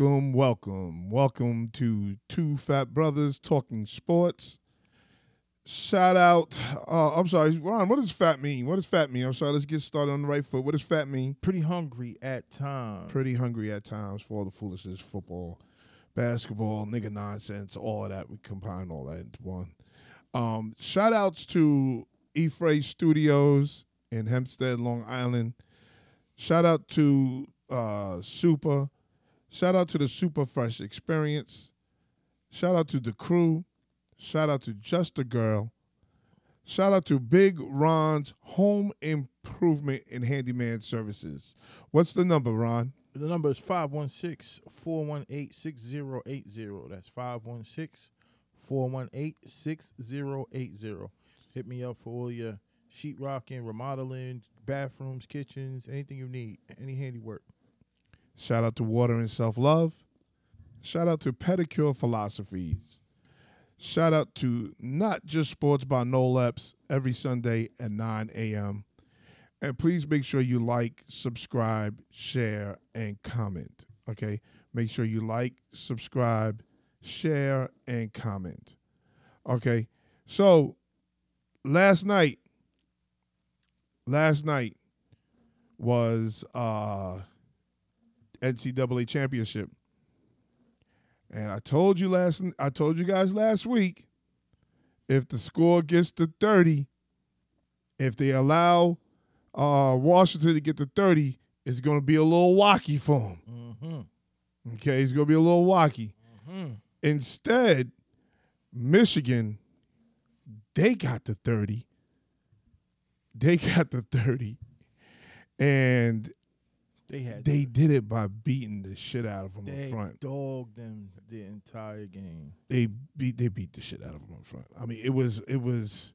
Welcome, welcome, welcome, to Two Fat Brothers Talking Sports. Shout out, uh, I'm sorry, Ron, what does fat mean? What does fat mean? I'm sorry, let's get started on the right foot. What does fat mean? Pretty hungry at times. Pretty hungry at times for all the foolishness, football, basketball, nigga nonsense, all of that. We combine all that into one. Um, shout outs to E-Freight Studios in Hempstead, Long Island. Shout out to uh, Super. Shout out to the Super Fresh Experience. Shout out to the crew. Shout out to Just a Girl. Shout out to Big Ron's Home Improvement and Handyman Services. What's the number, Ron? The number is 516 418 6080. That's 516 418 6080. Hit me up for all your sheetrocking, remodeling, bathrooms, kitchens, anything you need, any handiwork. Shout out to Water and Self Love. Shout out to Pedicure Philosophies. Shout out to Not Just Sports by Noleps every Sunday at 9 a.m. And please make sure you like, subscribe, share, and comment. Okay? Make sure you like, subscribe, share, and comment. Okay? So, last night, last night was uh NCAA championship. And I told you last I told you guys last week if the score gets to 30, if they allow uh, Washington to get to 30, it's going to be a little wacky for them. Mm-hmm. Okay, it's going to be a little wacky. Mm-hmm. Instead, Michigan, they got the 30. They got the 30. And They had they did it by beating the shit out of them they up front. dogged them the entire game. They beat they beat the shit out of them up front. I mean, it was it was.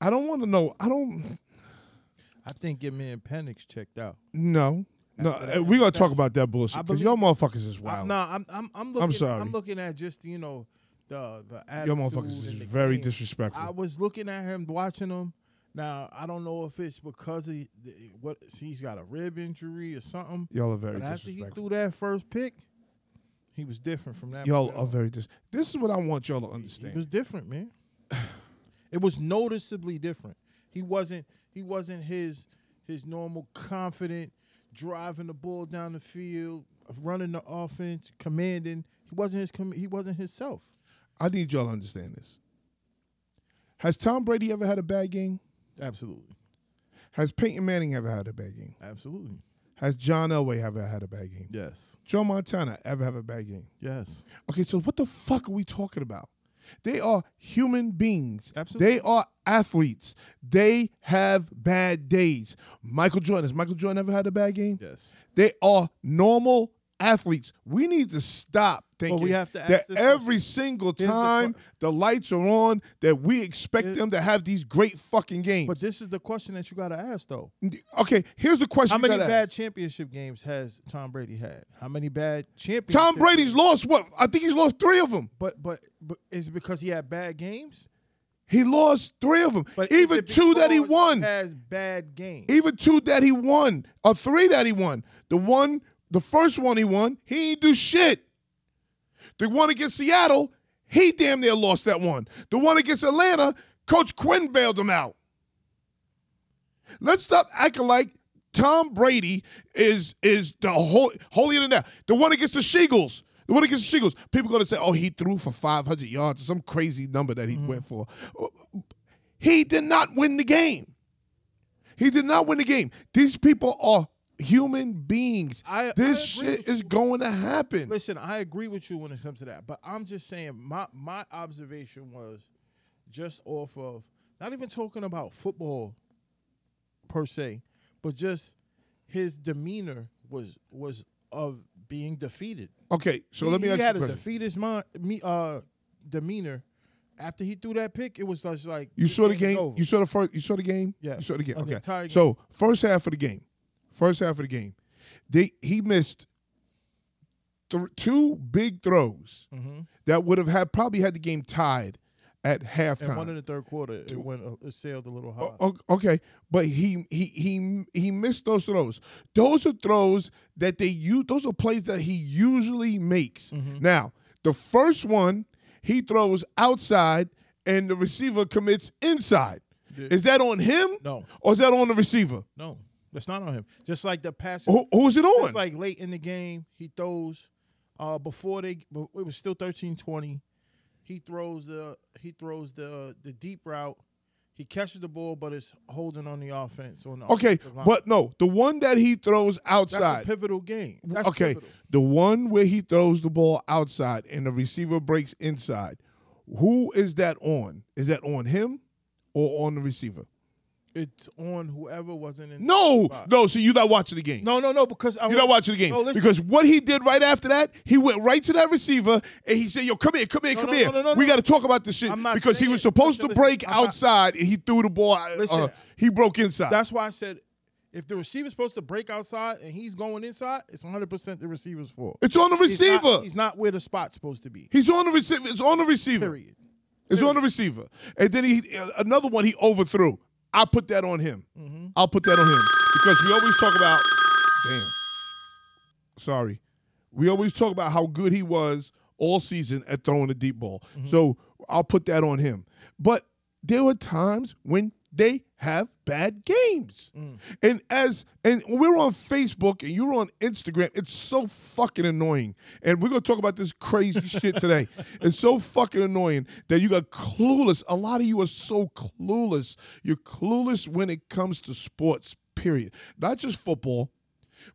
I don't want to know. I don't I think your man Penix checked out. no no. After We gonna talk about that bullshit because y'all motherfuckers is I, wild. nah, I'm I'm I'm looking. sorry. I'm looking at just you know the the y'all motherfuckers is very game. disrespectful. I was looking at him, watching him. Now I don't know if it's because he what he's got a rib injury or something. y'all are very But after he threw that first pick, he was different from that. Y'all are very dis. This is what I want y'all to He understand. was different, man. it was noticeably different. He wasn't. He wasn't his his normal confident driving the ball down the field, running the offense, commanding. He wasn't his. Com- he wasn't himself. I need y'all to understand this. Has Tom Brady ever had a bad game? Absolutely, Has Peyton Manning ever had a bad game? absolutely. Has John Elway ever had a bad game? Yes, Joe Montana ever have a bad game? yes. Okay, so what the fuck are we talking about? They are human beings. Absolutely. They are athletes. They have bad days. Michael Jordan, has Michael Jordan ever had a bad game? Yes. They are normal athletes. We need to stop thinking we have to ask that this every question. single Here's the time the, lights are on, that we expect Here- them to have these great fucking games. But this is the question that you got to ask, though. okay, here's the question. How many bad ask. championship games has Tom Brady had? How many bad championship? Tom Brady's games- lost what? I think he's lost three of them. But but but is it because he had bad games? He lost three of them. But Even two that he won. has bad games. Even two that he won, or three that he won. The one, the first one he won, he ain't do shit. The one against Seattle, he damn near lost that one. The one against Atlanta, Coach Quinn bailed him out. Let's stop acting like Tom Brady is is the whole holier than that. The one against the Sheagles. The one against the Sheagles. People gonna say, oh, he threw for 500 yards, some crazy number that he mm-hmm. went for. He did not win the game. He did not win the game. These people are human beings. I- I this agree shit is you. going to happen. Listen, I agree with you when it comes to that, but I'm just saying my my observation was just off of not even talking about football per se, but just his demeanor was was of being defeated. Okay, so he, let me he ask you had a a question. defeatist mind, me uh demeanor after he threw that pick. It was just like You saw the game. You saw the first. You saw the game. Yeah. You saw the game. Okay. game. So first half of the game, first half of the game, they he missed th- two big throws Mm-hmm. that would have had probably had the game tied at halftime. And one in the third quarter, it went, uh, it sailed a little high. Okay, but he he he he missed those throws. Those are throws that they use. Those are plays that he usually makes. Mm-hmm. Now, the first one he throws outside, and the receiver commits inside. Yeah. Is that on him, no, or is that on the receiver? no, that's not on him. Just like the pass. Who, who's it on? It's like late in the game, he throws uh before they it was still 13-20. He throws the he throws the the deep route. He catches the ball, but it's holding on the offense. On the okay, but no, the one that he throws that's a outside. pivotal game. That's okay, pivotal. the one where he throws the ball outside and the receiver breaks inside. Who is that on? Is that on him or on the receiver? It's on whoever wasn't in. No, no. So you're not watching the game. no, no, no. Because I You're not watching the game No, because what he did right after that, he went right to that receiver and he said, "Yo, come here, come here, No, come no, here. no, no, we got to talk about this shit because he was supposed listen, to break listen, I'm not- outside and he threw the ball. uh, he broke inside. That's why I said if the receiver's supposed to break outside and he's going inside, it's 100 percent the receiver's fault. it's on the He's not- receiver. He's not, where the spot's supposed to be. He's on the receiver. It's on the receiver. Period. It's on the receiver. And then he uh, another one he overthrew. I put that on him. Mm-hmm. I'll put that on him because we always talk about. Damn. Sorry, we always talk about how good he was all season at throwing the deep ball. Mm-hmm. So I'll put that on him. But there were times when they have bad games. Mm. And as and we're on Facebook and you're on Instagram, it's so fucking annoying. And we're gonna talk about this crazy shit today. It's so fucking annoying that you got clueless. A lot of you are so clueless. You're clueless when it comes to sports, period. Not just football,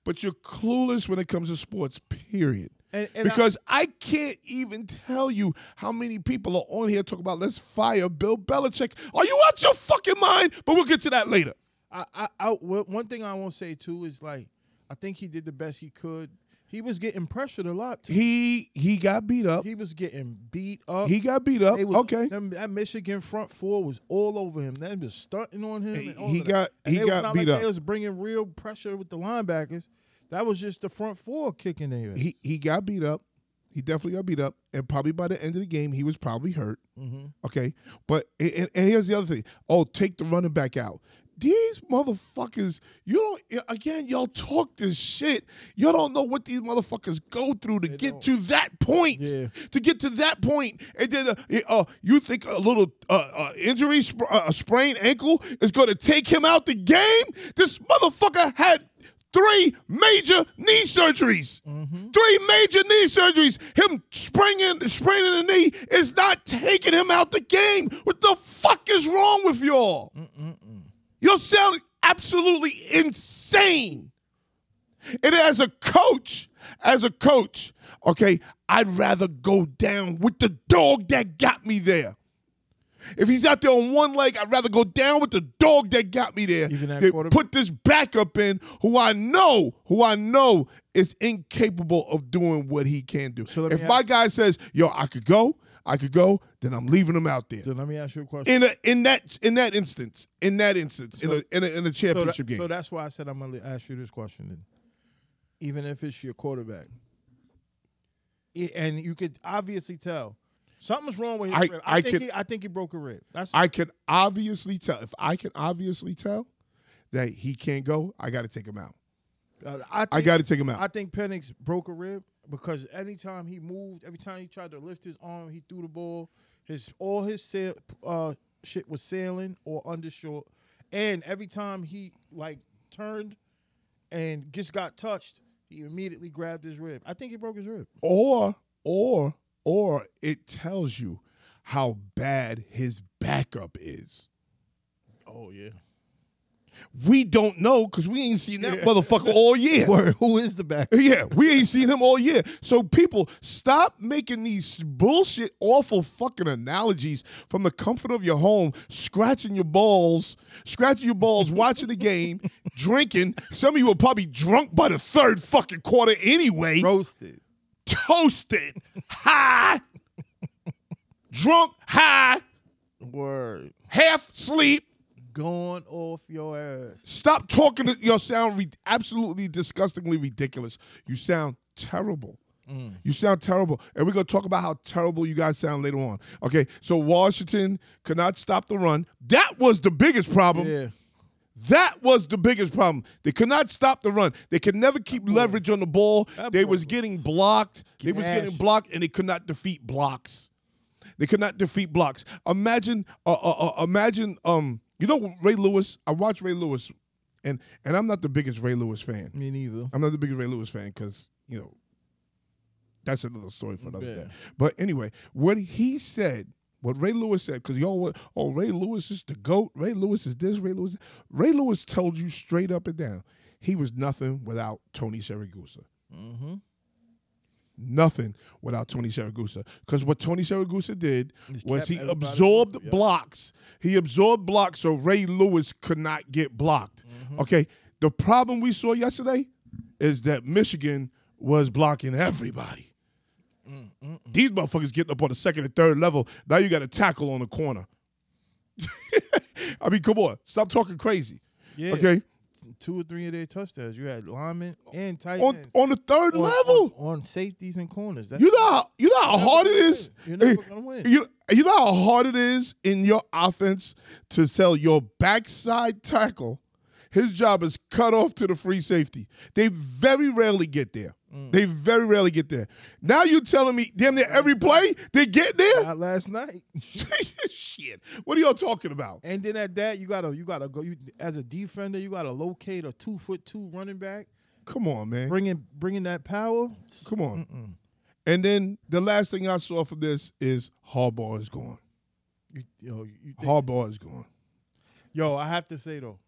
but you're clueless when it comes to sports, period. And, and because I, can't even tell you how many people are on here talking about let's fire Bill Belichick. Are you out your fucking mind? But we'll get to that later. I, I, I, one thing I won't say too is like, I think he did the best he could. He was getting pressured a lot. Too. He he got beat up. He was getting beat up. He got beat up. Was- Okay. them- that Michigan front four was all over him. They was stunting on him. And He got- he got beat like up. They was bringing real pressure with the linebackers. That was just the front four kicking their ass. He he got beat up. He definitely got beat up, and probably by the end of the game, he was probably hurt. mm-hmm. Okay, but and, and here's the other thing. Oh, take the running back out. These motherfuckers, you don't. Again, y'all talk this shit. Y'all don't know what these motherfuckers go through to They get don't. to that point. Yeah. To get to that point, and then uh, uh, you think a little uh, uh, injury, sp- uh, a sprained ankle, is going to take him out the game? This motherfucker had three major knee surgeries. Mm-hmm. Three major knee surgeries. Him spraining, spraining the knee is not taking him out the game. What the fuck is wrong with y'all? You're sounding absolutely insane. And as a coach, as a coach, okay, I'd rather go down with the dog that got me there. If he's out there on one leg, I'd rather go down with the dog that got me there. Even that than quarterback? put this backup in who I know, who I know is incapable of doing what he can do. So if my ask- guy says, yo, I could go, I could go, then I'm leaving him out there. So let me ask you a question. In a in that in that instance, in that instance, in So- a in a, in a so, that- championship game. so that's why I said I'm going to ask you this question then. Even if it's your quarterback. And you could obviously tell something's wrong with his I- rib. I, I think can- he, I think he broke a rib. That's I can obviously tell if I can obviously tell that he can't go, I got to take him out. uh, I, think, I got to take him out. I think Penix broke a rib because anytime he moved, every time he tried to lift his arm, he threw the ball. His all his sail, uh, shit was sailing or undershort, and every time he like turned and just got touched, he immediately grabbed his rib. I think he broke his rib. or or or it tells you how bad his backup is. Oh yeah. We don't know because we ain't seen that motherfucker all year. Word. Who is the backup? Yeah, we ain't seen him all year. So people, stop making these bullshit, awful fucking analogies from the comfort of your home, scratching your balls, scratching your balls, watching the game, drinking. Some of you are probably drunk by the third fucking quarter anyway. Roasted. Toasted, high, drunk, high, Word. half sleep. Going off your ass. Stop talking. To, you sound re- absolutely disgustingly ridiculous. You sound terrible. Mm. You sound terrible. And we're going to talk about how terrible you guys sound later on. Okay, so Washington could not stop the run. That was the biggest problem. Yeah. That was the biggest problem. They could not stop the run. They could never keep leverage on the ball. They was getting blocked. They was getting blocked, and they could not defeat blocks. They could not defeat blocks. Imagine, uh, uh, uh, imagine, um, you know Ray Lewis. I watch Ray Lewis, and and I'm not the biggest Ray Lewis fan. Me neither. I'm not the biggest Ray Lewis fan because you know that's another story for another Yeah. day. But anyway, what he said, what Ray Lewis said, because y'all were, oh Ray Lewis is the goat. Ray Lewis is this. Ray Lewis. Ray Lewis told you straight up and down, he was nothing without Tony Siragusa. Mm-hmm. Nothing without Tony Siragusa. Because what Tony Siragusa did was he absorbed Yep. blocks. He absorbed blocks so Ray Lewis could not get blocked. Mm-hmm. Okay. The problem we saw yesterday is that Michigan was blocking everybody. Mm, These motherfuckers getting up on the second and third level. Now you got a tackle on the corner. I mean, come on. Stop talking crazy. Yeah. Okay. Two or three of their touchdowns. You had linemen and tight On ends. on the third on, level. on, on safeties and corners. That's You know how you know how hard it is. You're never gonna win. You, you know how hard it is in your offense to sell your backside tackle his job is cut off to the free safety. They very rarely get there. Mm. They very rarely get there. Now you're telling me damn near every play they get there? Not last night. Shit. What are y'all talking about? And then at that, you gotta you gotta go. You, as a defender, you gotta locate a two foot two running back, Come on, man. bringing bringing that power. Come on. And then the last thing I saw from this is Harbaugh is gone. You, yo, you Harbaugh is gone. yo, I have to say though,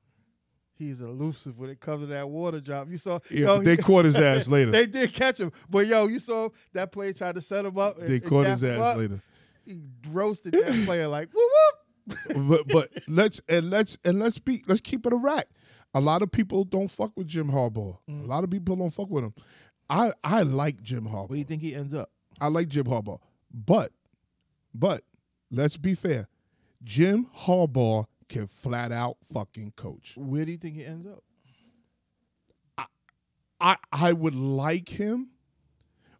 he's elusive when it comes to that water drop. You saw, Yeah, yo, they he- caught his ass later. They did catch him, but yo, you saw that play tried to set him up. and- They caught his ass up. later. He roasted that player like whoop whoop. but but let's and let's and let's be let's keep it a rack. A lot of people don't fuck with Jim Harbaugh. Mm. A lot of people don't fuck with him. I I like Jim Harbaugh. Where do you think he ends up? I like Jim Harbaugh. But but let's be fair. Jim Harbaugh can flat out fucking coach. Where do you think he ends up? I I would like him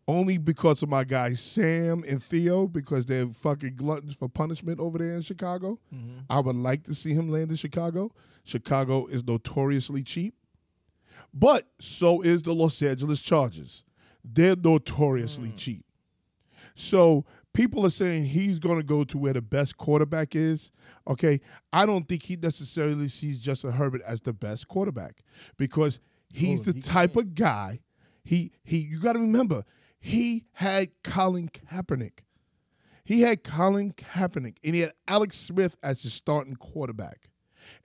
only because of my guys Sam and Theo because they're fucking gluttons for punishment over there in Chicago. Mm-hmm. I would like to see him land in Chicago. Chicago is notoriously cheap, but so is the Los Angeles Chargers. They're notoriously mm. cheap. So people are saying he's going to go to where the best quarterback is. Okay, I don't think he necessarily sees Justin Herbert as the best quarterback because he's Oh, the he type of guy. He he. You got to remember, he had Colin Kaepernick. He had Colin Kaepernick, and he had Alex Smith as his starting quarterback.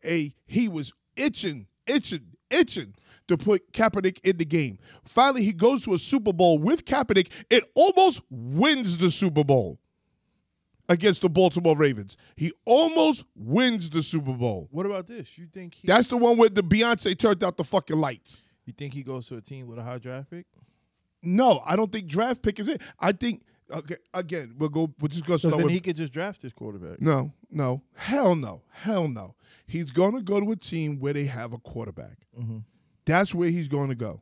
A he was itching, itching, itching to put Kaepernick in the game. Finally, he goes to a Super Bowl with Kaepernick. It almost wins the Super Bowl against the Baltimore Ravens. He almost wins the Super Bowl. What about this? You think he? That's the one where the Beyonce turned out the fucking lights. you think he goes to a team with a high draft pick? No, I don't think draft pick is it. I think okay, again, we'll go we're just gonna So start then with he could just draft his quarterback. No, no, hell no, hell no. He's to go to a team where they have a quarterback. Mm-hmm. That's where he's going to go.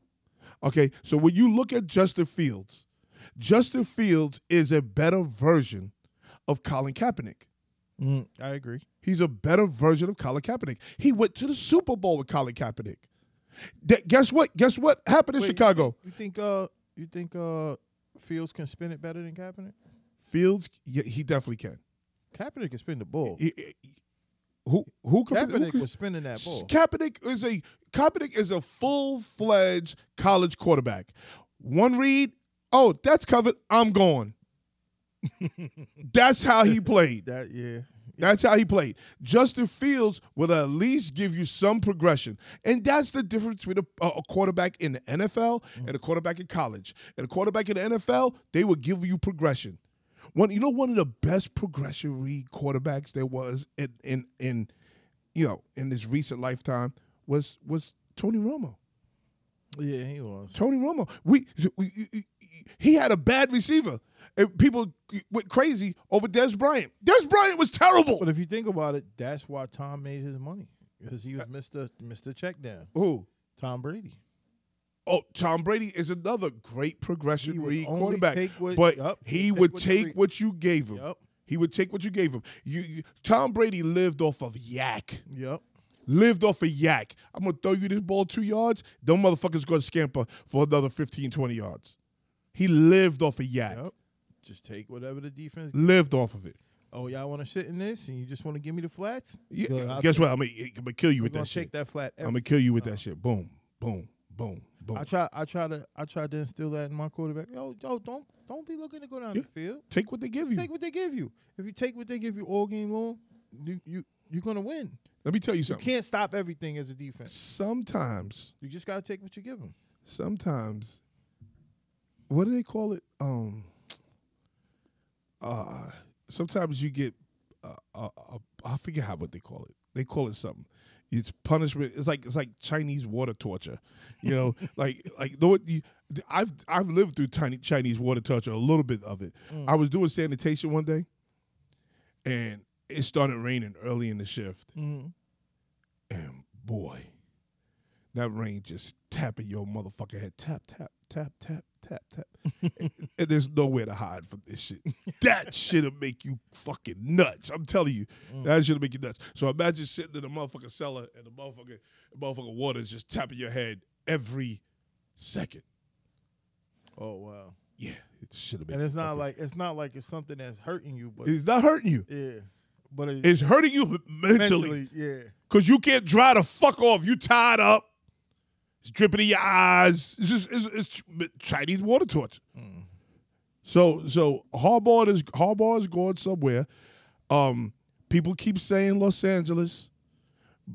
Okay, so when you look at Justin Fields, Justin Fields is a better version of Colin Kaepernick. Mm, I agree. He's a better version of Colin Kaepernick. He went to the Super Bowl with Colin Kaepernick. Guess what? Guess what happened in Wait, Chicago? You think? Uh, you think? Uh, Fields can spin it better than Kaepernick? Fields, yeah, he definitely can. Kaepernick can spin the ball. He- he- who who who Kaepernick can- was spinning that ball. Kaepernick is a Kaepernick is a full fledged college quarterback. One read, oh, that's covered. I'm going. that's how he played. That yeah. That's how he played. Justin Fields will at least give you some progression, and that's the difference between a, a quarterback in the NFL mm. and a quarterback in college. And a quarterback in the NFL, they will give you progression. One, you know, one of the best progression read quarterbacks there was in in in you know in this recent lifetime was was Tony Romo. Yeah, he was. Tony Romo. We, we he had a bad receiver. And people went crazy over Dez Bryant. Dez Bryant was terrible. But if you think about it, that's why Tom made his money because he was Mister Mister Check Down. Who? Tom Brady. Oh, Tom Brady is another great progression He read quarterback, what- but yup, he take would what you take what you gave him. Yep. He would take what you gave him. You, you, Tom Brady lived off of YAC. Yep. Lived off of YAC. I'm gonna throw you this ball two yards. Them motherfuckers gonna scamper for another 15, 20 yards. He lived off of YAC. Yep. Just take whatever the defense. Lived off of it. Oh, y'all want to sit in this, and you just want to give me the flats? Yeah, guess what? I'm gonna, I'm gonna kill you with that take shit. that flat. I'm gonna kill you with that shit. Boom, boom, boom, boom. I try. I try to. I try to instill that in my quarterback. Yo, yo, don't don't be looking to go down Yeah. the field. Take what they give you. Take what they give you. If you take what they give you all game long, you you you're gonna win. Let me tell you something. You can't stop everything as a defense. Sometimes, You just gotta take what you give them. sometimes, what do they call it? Um, uh, sometimes you get, uh, uh, uh, I forget how what they call it. They call it something. It's punishment. It's like it's like Chinese water torture, you know. like like though I've I've lived through tiny Chinese water torture a little bit of it. I was doing sanitation one day, and it started raining early in the shift, Mm-hmm. and boy, that rain just tapping your motherfucking head. Tap, tap, tap, tap, tap, tap. and, and there's nowhere to hide from this shit. That shit'll make you fucking nuts. I'm telling you. Mm. That shit'll make you nuts. So imagine sitting in a motherfucking cellar and the motherfucking, the motherfucking water is just tapping your head every second. Oh wow. Yeah, it should have been. And it's not like it's not like it's something that's hurting you, but it's not hurting you. yeah, but it, It's hurting you mentally. mentally, yeah. Cause you can't dry the fuck off. You tied up. It's dripping in your eyes. It's just it's, it's Chinese water torture. So so Harbaugh is Harbaugh is going somewhere. Um, people keep saying Los Angeles,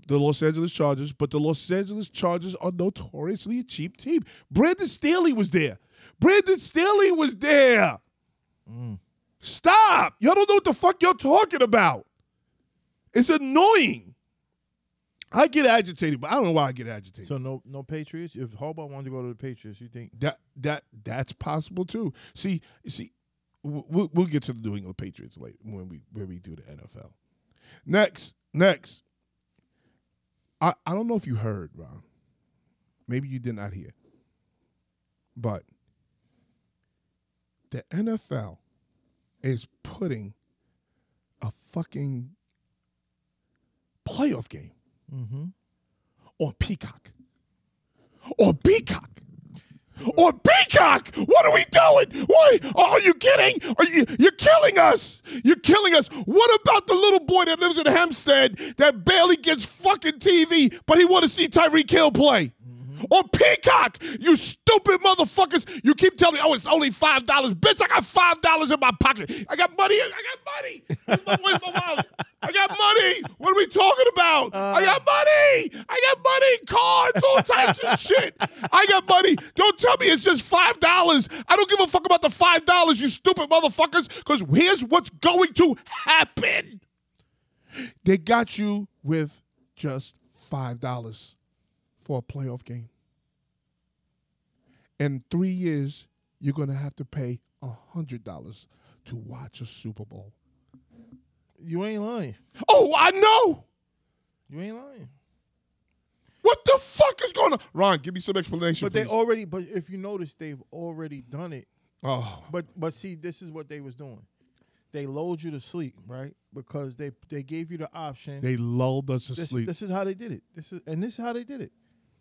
the Los Angeles Chargers, but the Los Angeles Chargers are notoriously a cheap team. Brandon Staley was there. Brandon Staley was there. Stop! Y'all don't know what the fuck you're talking about. It's annoying. I get agitated, but I don't know why I get agitated. So no no Patriots. If Harbaugh wanted to go to the Patriots, you think that that that's possible too. See, see, we'll, we'll get to the New England Patriots later when we when we do the NFL. Next, next. I I don't know if you heard, Ron. Maybe you did not hear, but the NFL is putting a fucking playoff game Mm-hmm. on Peacock. or Peacock. or Peacock! What are we doing? What? Are you kidding? Are you, you're killing us! You're killing us! What about the little boy that lives in Hempstead that barely gets fucking TV, but he want to see Tyreek Hill play? On Peacock, you stupid motherfuckers! You keep telling me, oh, it's only five dollars, bitch. I got five dollars in my pocket. I got money. I got money. Where's my, where's my wallet? I got money. What are we talking about? I uh. got money. I got money. Cards, all types of shit. I got money. Don't tell me it's just five dollars. I don't give a fuck about the five dollars, you stupid motherfuckers. Because here's what's going to happen. They got you with just five dollars for a playoff game. In three years, you're gonna have to pay a hundred dollars to watch a Super Bowl. you ain't lying. Oh, I know. You ain't lying. What the fuck is going on? Ron, give me some explanation. But they already. But if you notice, they've already done it. oh, But but see, this is what they was doing. They lulled you to sleep, right? Because they they gave you the option. they lulled us to this, sleep. this is how they did it. This is and this is how they did it.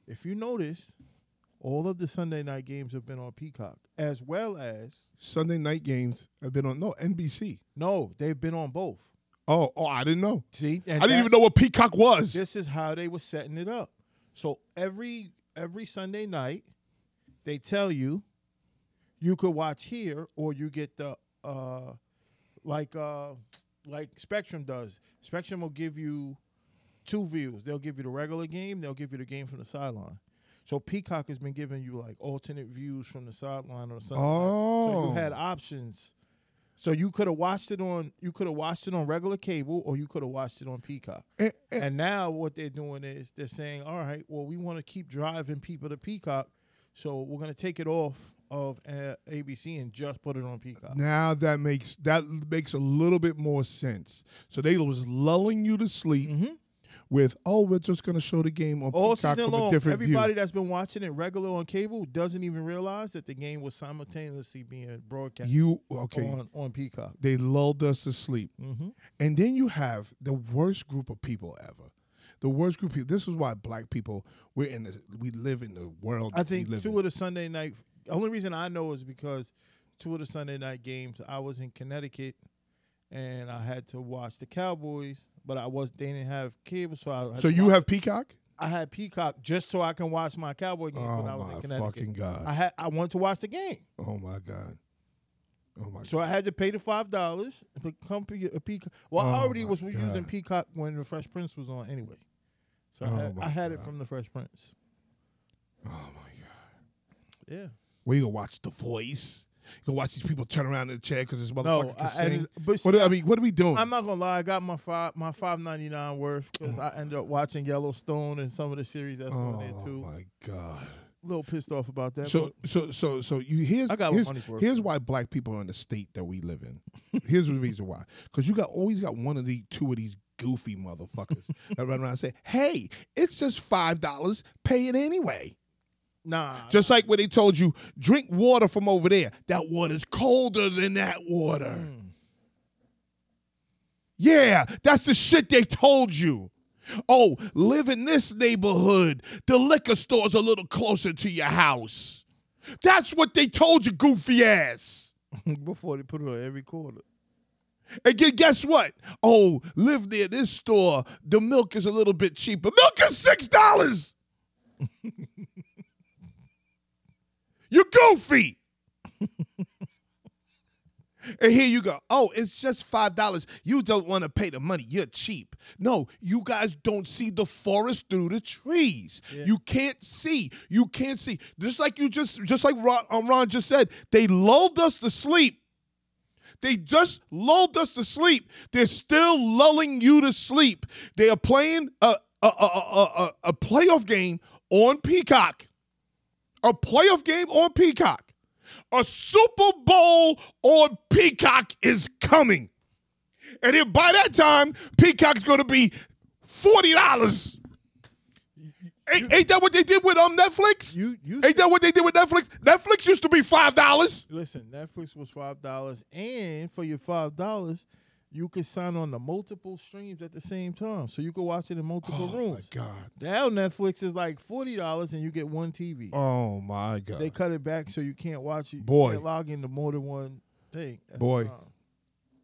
If you noticed, all of the Sunday night games have been on Peacock, as well as Sunday night games have been on no NBC. no, they've been on both. Oh, oh, I didn't know. See, I didn't even know what Peacock was. This is how they were setting it up. So every every Sunday night, they tell you you could watch here or you get the uh like uh like Spectrum does. Spectrum will give you two views. They'll give you the regular game, they'll give you the game from the sideline. So Peacock has been giving you like alternate views from the sideline or something. So Oh. you had options. So you could have watched it on you could have watched it on regular cable or you could have watched it on Peacock. Eh, eh, And now what they're doing is they're saying, all right, well, we want to keep driving people to Peacock, so we're going to take it off of uh, ABC and just put it on Peacock. now that makes that makes a little bit more sense. So they was lulling you to sleep Mm-hmm. With oh we're just gonna show the game on All Peacock season from a long, different everybody view. that's been watching it regular on cable doesn't even realize that the game was simultaneously being broadcast You okay? on, on Peacock. They lulled us to sleep, Mm-hmm. and then you have the worst group of people ever. The worst group of people. This is why black people we're in. This, we live in the world. I think two in. of the Sunday night. The only reason I know is because two of the Sunday night games I was in Connecticut, and I had to watch the Cowboys, but I was they didn't have cable, so I. So you watch- have Peacock? I had Peacock just so I can watch my Cowboy games when I Oh was in my Connecticut. fucking god! I had I wanted to watch the game, oh my god! Oh my. so I had to pay the five dollars. Become Pe- a Peacock. Well, I Oh already my was using Peacock when the Fresh Prince was on anyway, so I Oh had, I had it from the Fresh Prince. Oh my god! Yeah. Where you gonna watch The Voice? You gonna watch these people turn around in the chair because this motherfucker No, can I, sing? and, but what see, I mean, what are we doing? I'm not gonna lie. I got my five my five ninety nine worth because I ended up watching Yellowstone and some of the series that's on there oh too. my god! A little pissed off about that. So so so so you here's I got here's, here's why black people are in the state that we live in. here's the reason why. Because you got always got one of the two of these goofy motherfuckers that run around and say, "Hey, it's just five dollars. Pay it anyway." Nah, Just like when they told you, drink water from over there. That water's colder than that water. Mm. Yeah, that's the shit they told you. Oh, live in this neighborhood. The liquor store's a little closer to your house. That's what they told you, goofy ass. before they put it on every quarter. And guess what? Oh, live near this store. The milk is a little bit cheaper. Milk is six dollars. goofy. and here you go. Oh, it's just five dollars. You don't want to pay the money. You're cheap. No, you guys don't see the forest through the trees. Yeah. You can't see. You can't see. Just like you just, just like Ron, um, Ron just said, they lulled us to sleep. They just lulled us to sleep. They're still lulling you to sleep. They are playing a a, a, a, a, a playoff game on Peacock. A playoff game on Peacock. A Super Bowl on Peacock is coming. And then by that time, Peacock's going to be $40. Ain't, ain't that what they did with um Netflix? You you Ain't that what they did with Netflix? Netflix used to be $5. listen. Netflix was five dollars, and for your five dollars, you could sign on to multiple streams at the same time, so you could watch it in multiple Oh my rooms. God. Now Netflix is like forty dollars, and you get one TV. Oh my God. They cut it back so you can't watch it. Boy. you can't log into more than one thing. Boy.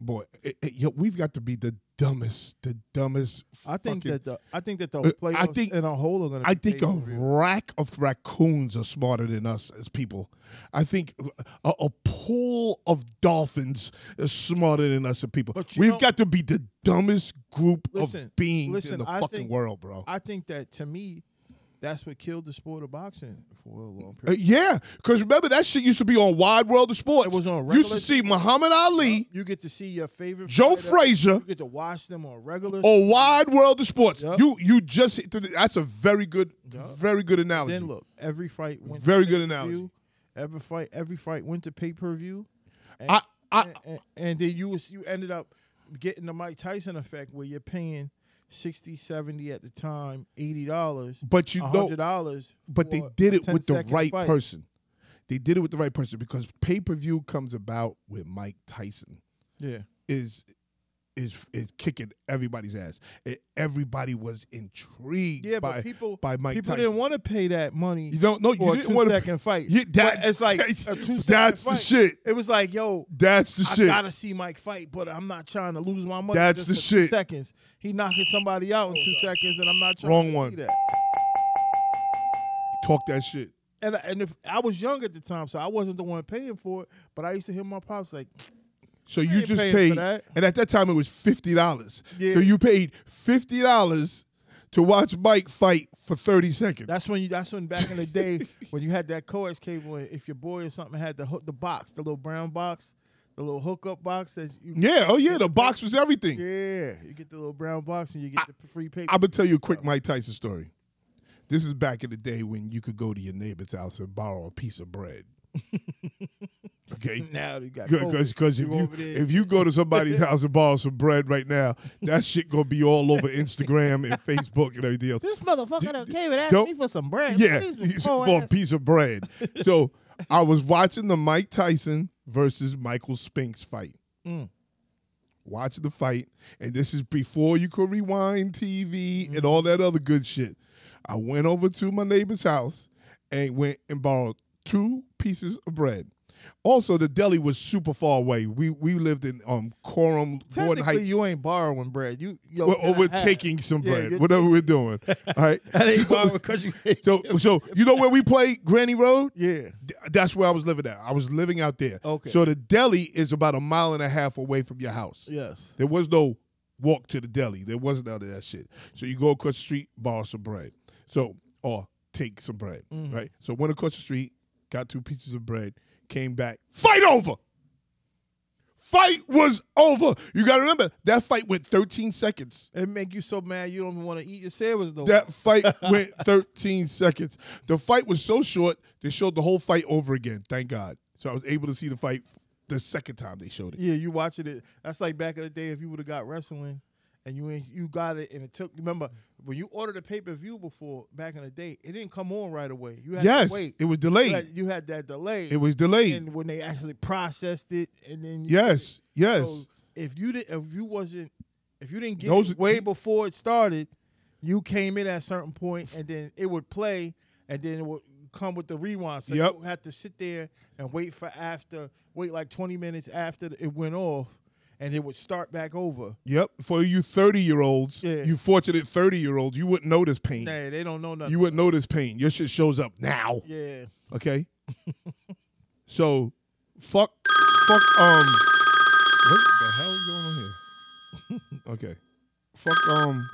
Boy, it, it- yo, we've got to be the dumbest, the dumbest. I think fucking- that the I think that the Uh, I playoffs think- in a whole are going to. I think a rack of raccoons are smarter than us as people. I think a, a pool of dolphins is smarter than us as people. We've got to be the dumbest group Listen, of beings listen, in the I fucking think- world, bro. I think that to me, that's what killed the sport of boxing for a long Uh, yeah, because remember that shit used to be on Wide World of Sports. It was on You used to see Muhammad Ali, you get to see your favorite Joe fighter. Frazier, You get to watch them on regular. on Wide World of Sports. Yup. You you just that's a very good, Yup. very good analogy. then look, every fight went. Very to good analogy. Every fight, every fight went to pay per view. I, I, and, and, and then you was you ended up getting the Mike Tyson effect where you're paying 60 70 at the time 80 dollars but you know, hundred dollars but they did it with the right fight. person. They did it with the right person because pay per view comes about with Mike Tyson yeah is is is kicking everybody's ass. And everybody was intrigued yeah by but people by Mike people Tyson. didn't want to pay that money you don't know you didn't two want to. second fight Yeah, that- But it's like a two That's the shit. it was like yo That's the I shit. I gotta see Mike fight, but I'm not trying to lose my money. That's the shit. Seconds, he knocking somebody out in two seconds, and I'm not trying Wrong to one. see that. Talk that shit. And and if I was young at the time, so I wasn't the one paying for it, but I used to hear my pops like, So you just paid, and at that time it was fifty dollars. Yeah. So you paid fifty dollars to watch Mike fight for thirty seconds. That's when you. That's when back in the day when you had that coax cable. If your boy or something had the hook, the box, the little brown box, the little hookup box that you. yeah. Oh yeah. The box was everything. Yeah, you get the little brown box and you get the free paper. I'm gonna tell you a quick Mike Tyson story. This is back in the day when you could go to your neighbor's house and borrow a piece of bread. okay. Now you got Because because if You you over there. if you go to somebody's house and borrow some bread right now, that shit gonna be all over Instagram and Facebook and everything else. this motherfucker done came and asked me for some bread. Yeah, for a piece of bread. so I was watching the Mike Tyson versus Michael Spinks fight. Mm. Watching the fight, and this is before you could rewind TV Mm-hmm. and all that other good shit. I went over to my neighbor's house and went and borrowed two pieces of bread. Also, the deli was super far away. We we lived in um Coram, Gordon Technically, Heights. you ain't borrowing bread. You yo, Well, or we're taking some Yeah, bread, you're whatever we're doing. All right. That ain't borrowing because you. So, so you know where we play Granny Road? yeah. Th- That's where I was living at. I was living out there. Okay. So the deli is about a mile and a half away from your house. Yes. There was no walk to the deli. There wasn't none of that shit. So you go across the street, borrow some bread. So or take some bread. Mm. Right. So went across the street, got two pieces of bread, came back. Fight over. Fight was over. You gotta remember that fight went 13 seconds. It make you so mad you don't even want to eat your sandwich though. That fight went 13 seconds. The fight was so short, they showed the whole fight over again. Thank God. So I was able to see the fight the second time they showed it. yeah, you watching it. That's like back in the day if you would have got wrestling and you ain't, you got it and it took. Remember when you ordered a pay per view before back in the day, it didn't come on right away. You had Yes, to wait. it was You delayed. had, you had that delay. It was delayed. and when they actually processed it, and then you- yes, yes. So if you did, if you wasn't, if you didn't get Those- it way before it started, you came in at a certain point, and then it would play, and then it would come with the rewind. So Yep. you have to sit there and wait for after, wait like twenty minutes after it went off, and it would start back over. Yep. For you 30 year olds, Yeah. you fortunate 30 year olds, you wouldn't notice pain. Nah, they don't know nothing. You wouldn't notice pain. Your shit shows up now. yeah, Okay? so fuck fuck um what the hell is going on here? okay. Fuck um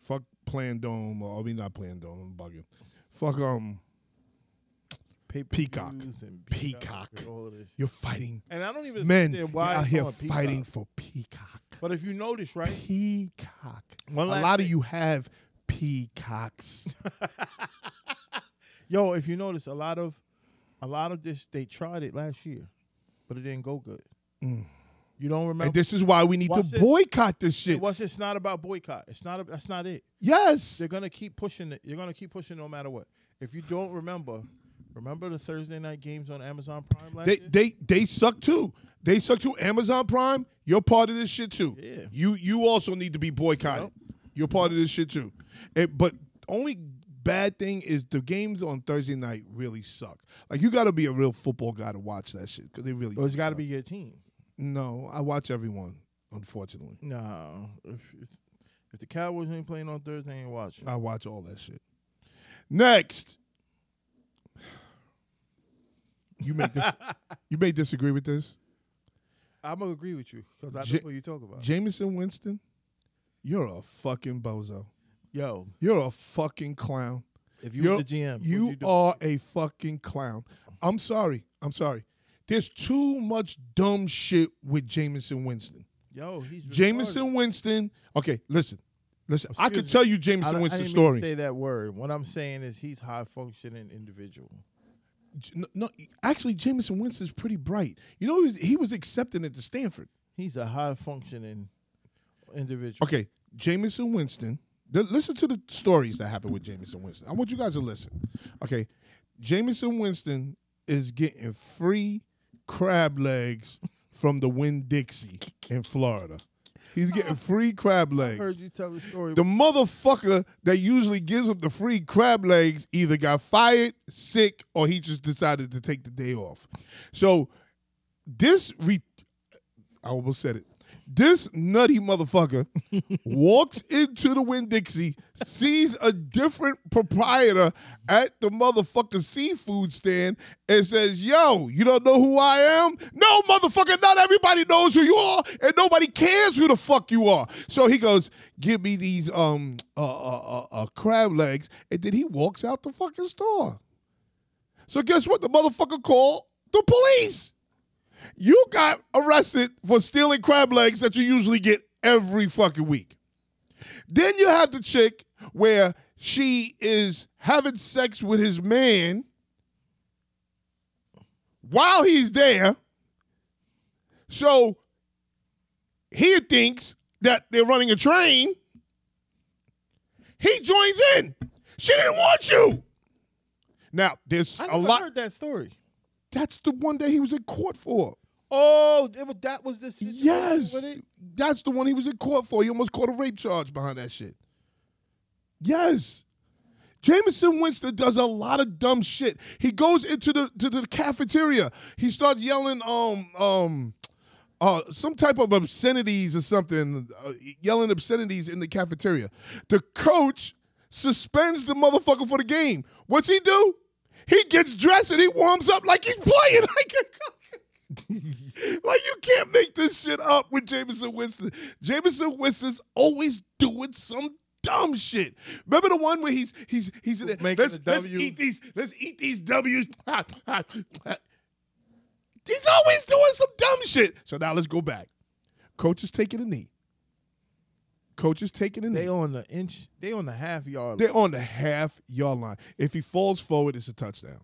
Fuck Plan Dome or I mean not Plan Dome, I'm bugging. Fuck um Peacock. and Peacock. and all of this. you're fighting And I don't even men understand you're why out here fighting for Peacock. But if you notice, right, Peacock. One a lot of you have peacocks. Yo, if you notice, a lot of a lot of this they tried it last year, but it didn't go good. Mm. You don't remember? and this is why we need Watch to this. boycott this shit. What's it's not about boycott. It's not. A, that's not it. Yes. They're gonna keep pushing it. You're gonna keep pushing no matter what. If you don't remember, remember the Thursday night games on Amazon Prime last They year? they they suck too. They suck too. Amazon Prime, you're part of this shit too. Yeah. You you also need to be boycotted. Yep. You're part of this shit too. It, but only bad thing is the games on Thursday night really suck. Like you got to be a real football guy to watch that shit because they really. Well, it's got to be your team. No, I watch everyone. Unfortunately, No, if if, if the Cowboys ain't playing on Thursday, I ain't watching. I watch all that shit. Next, you may dis- you may disagree with this. I'm gonna agree with you because I Ja- know what you talk about. Jameis Winston, you're a fucking bozo. Yo, You're a fucking clown. if you You're- was the GM, you you are a fucking clown. I'm sorry. I'm sorry. There's too much dumb shit with Jameis Winston. Yo, he's retarded. Jameis Winston. Okay, listen. Listen. I Excuse could me. tell you I, Jameson I Winston's didn't mean to story. say that word. What I'm saying is he's high functioning individual. No, actually, Jameis Winston's pretty bright. You know, he was, he was accepted into Stanford. He's a high functioning individual. Okay, Jameis Winston. listen to the stories that happened with Jameis Winston. I want you guys to listen. Okay, Jameis Winston is getting free crab legs from the Winn Dixie in Florida. He's getting free crab legs. I heard you tell the story. The motherfucker that usually gives him the free crab legs either got fired, sick, or he just decided to take the day off. So this re I almost said it. This nutty motherfucker walks into the Winn Dixie, sees a different proprietor at the motherfucking seafood stand, and says, Yo, you don't know who I am? No, motherfucker, not everybody knows who you are, and nobody cares who the fuck you are. So he goes, Give me these um uh, uh, uh, uh, crab legs, and then he walks out the fucking store. So guess what? The motherfucker called the police. You got arrested for stealing crab legs that you usually get every fucking week. Then you have the chick where she is having sex with his man while he's there. So he thinks that they're running a train. He joins in. She didn't want you. Now, there's I a lot. heard that story. That's the one that he was in court for. Oh, it was, that was the Yes. That's the one he was in court for. He almost caught a rape charge behind that shit. Yes. Jameis Winston does a lot of dumb shit. He goes into the to the cafeteria. He starts yelling um um uh some type of obscenities or something, uh, yelling obscenities in the cafeteria. The coach suspends the motherfucker for the game. What's he do? He gets dressed and he warms up like he's playing. Like like you can't make this shit up with Jameis Winston. Jameis Winston's always doing some dumb shit. Remember the one where he's he's he's in there, let's, the let's W. eat these let's eat these W's. He's always doing some dumb shit. So now let's go back. Coach is taking a knee. Coach is taking it. They on the inch. They on the half yard. They're on the half yard line. If he falls forward, it's a touchdown.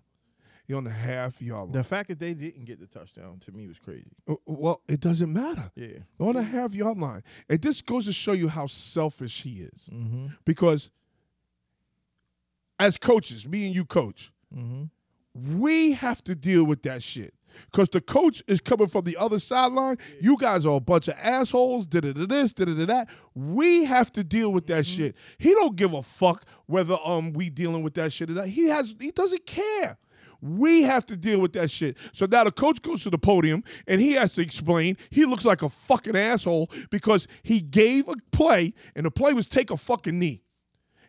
You're on the half yard line. the fact that they didn't get the touchdown to me was crazy. Uh, Well, it doesn't matter. Yeah. They're on the half yard line. And this goes to show you how selfish he is. Mm-hmm. Because as coaches, me and you coach, Mm-hmm. we have to deal with that shit. Because the coach is coming from the other sideline. You guys are a bunch of assholes, da da da this, da da da that. We have to deal with that shit. He don't give a fuck whether um we dealing with that shit or not. He has he doesn't care. We have to deal with that shit. So now the coach goes to the podium and he has to explain. He looks like a fucking asshole because he gave a play and the play was take a fucking knee.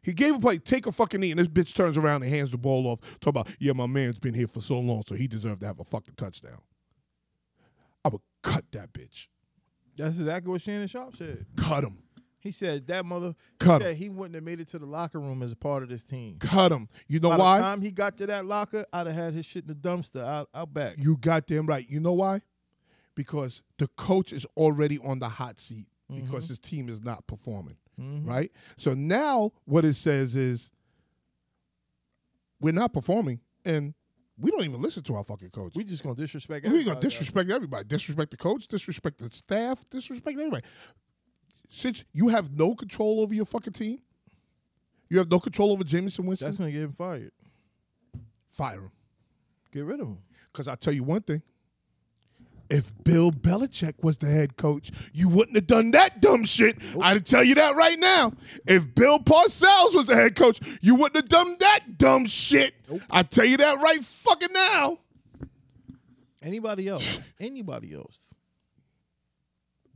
He gave a play, take a fucking knee, and this bitch turns around and hands the ball off. Talk about, yeah, my man's been here for so long, so he deserved to have a fucking touchdown. I would cut that bitch. That's exactly what Shannon Sharpe said. Cut him. He said that mother. Cut he him. said he wouldn't have made it to the locker room as a part of this team. Cut him. You know By why? the time he got to that locker, I'd have had his shit in the dumpster out, out back. You got damn right. You know why? Because the coach is already on the hot seat Mm-hmm. because his team is not performing. Mm-hmm. Right? So now what it says is we're not performing and we don't even listen to our fucking coach. We just gonna disrespect. We gonna disrespect everybody. Disrespect the coach. Disrespect the staff. Disrespect everybody. Since you have no control over your fucking team, you have no control over Jameis Winston. That's gonna get him fired. fire him. Get rid of him. Because I'll tell you one thing. If Bill Belichick was the head coach, you wouldn't have done that dumb shit. I'd tell you that right now. If Bill Parcells was the head coach, you wouldn't have done that dumb shit. I tell you that right fucking now. Anybody else? Anybody else?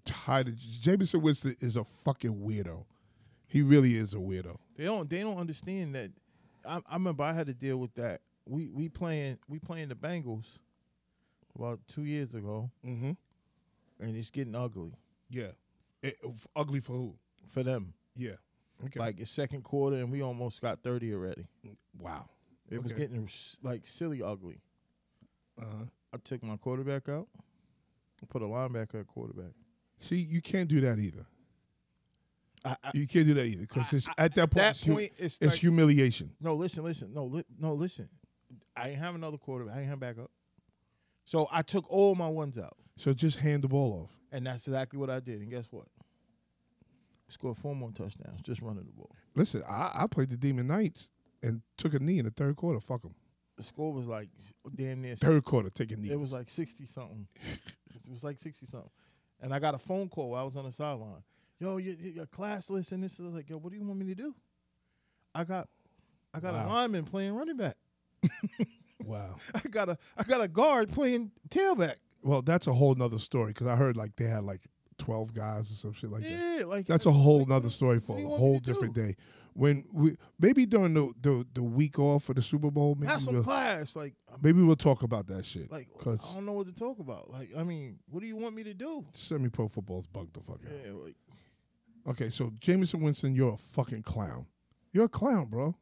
Tired of Jameis Winston is a fucking weirdo. He really is a weirdo. They don't. They don't understand that. I, I remember I had to deal with that. We we playing we playing the Bengals about two years ago, Mm-hmm. and it's getting ugly Yeah. It- ugly for who? for them. Yeah. Okay. Like it's second quarter, and we almost got thirty already. wow. It was Okay. getting s- like silly ugly. Uh-huh. I took my quarterback out. I put a linebacker at quarterback. See, you can't do that either. I, I, You can't do that either because it's at that point, that it's, hu- point, it's, it's like, humiliation. no. Listen, listen, no, li- no, listen. I ain't have another quarterback. I ain't have backup. So I took all my ones out. So just hand the ball off. And that's exactly what I did. And guess what? Scored four more touchdowns just running the ball. Listen, I, I played the Demon Knights and took a knee in the third quarter. Fuck them. The score was like damn near. Third quarter, take a knee. It was like sixty something. it was like sixty something. And I got a phone call while I was on the sideline. Yo, your, your class list and this is like, yo, what do you want me to do? I got, I got a Wow. lineman playing running back. wow. I got a, I got a guard playing tailback. Well, that's a whole nother story because I heard like they had like twelve guys or some shit like that. Yeah, like That's a whole like, nother story for a you want me whole to do? different day. When we maybe during the the, the week off for the Super Bowl, maybe Have some we'll, class, like, um, maybe we'll talk about that shit. like cause I don't know what to talk about. Like, I mean, what do you want me to do? semi pro football's bugged the fuck out. Yeah, like, Okay, so Jameis Winston, you're a fucking clown. You're a clown, bro.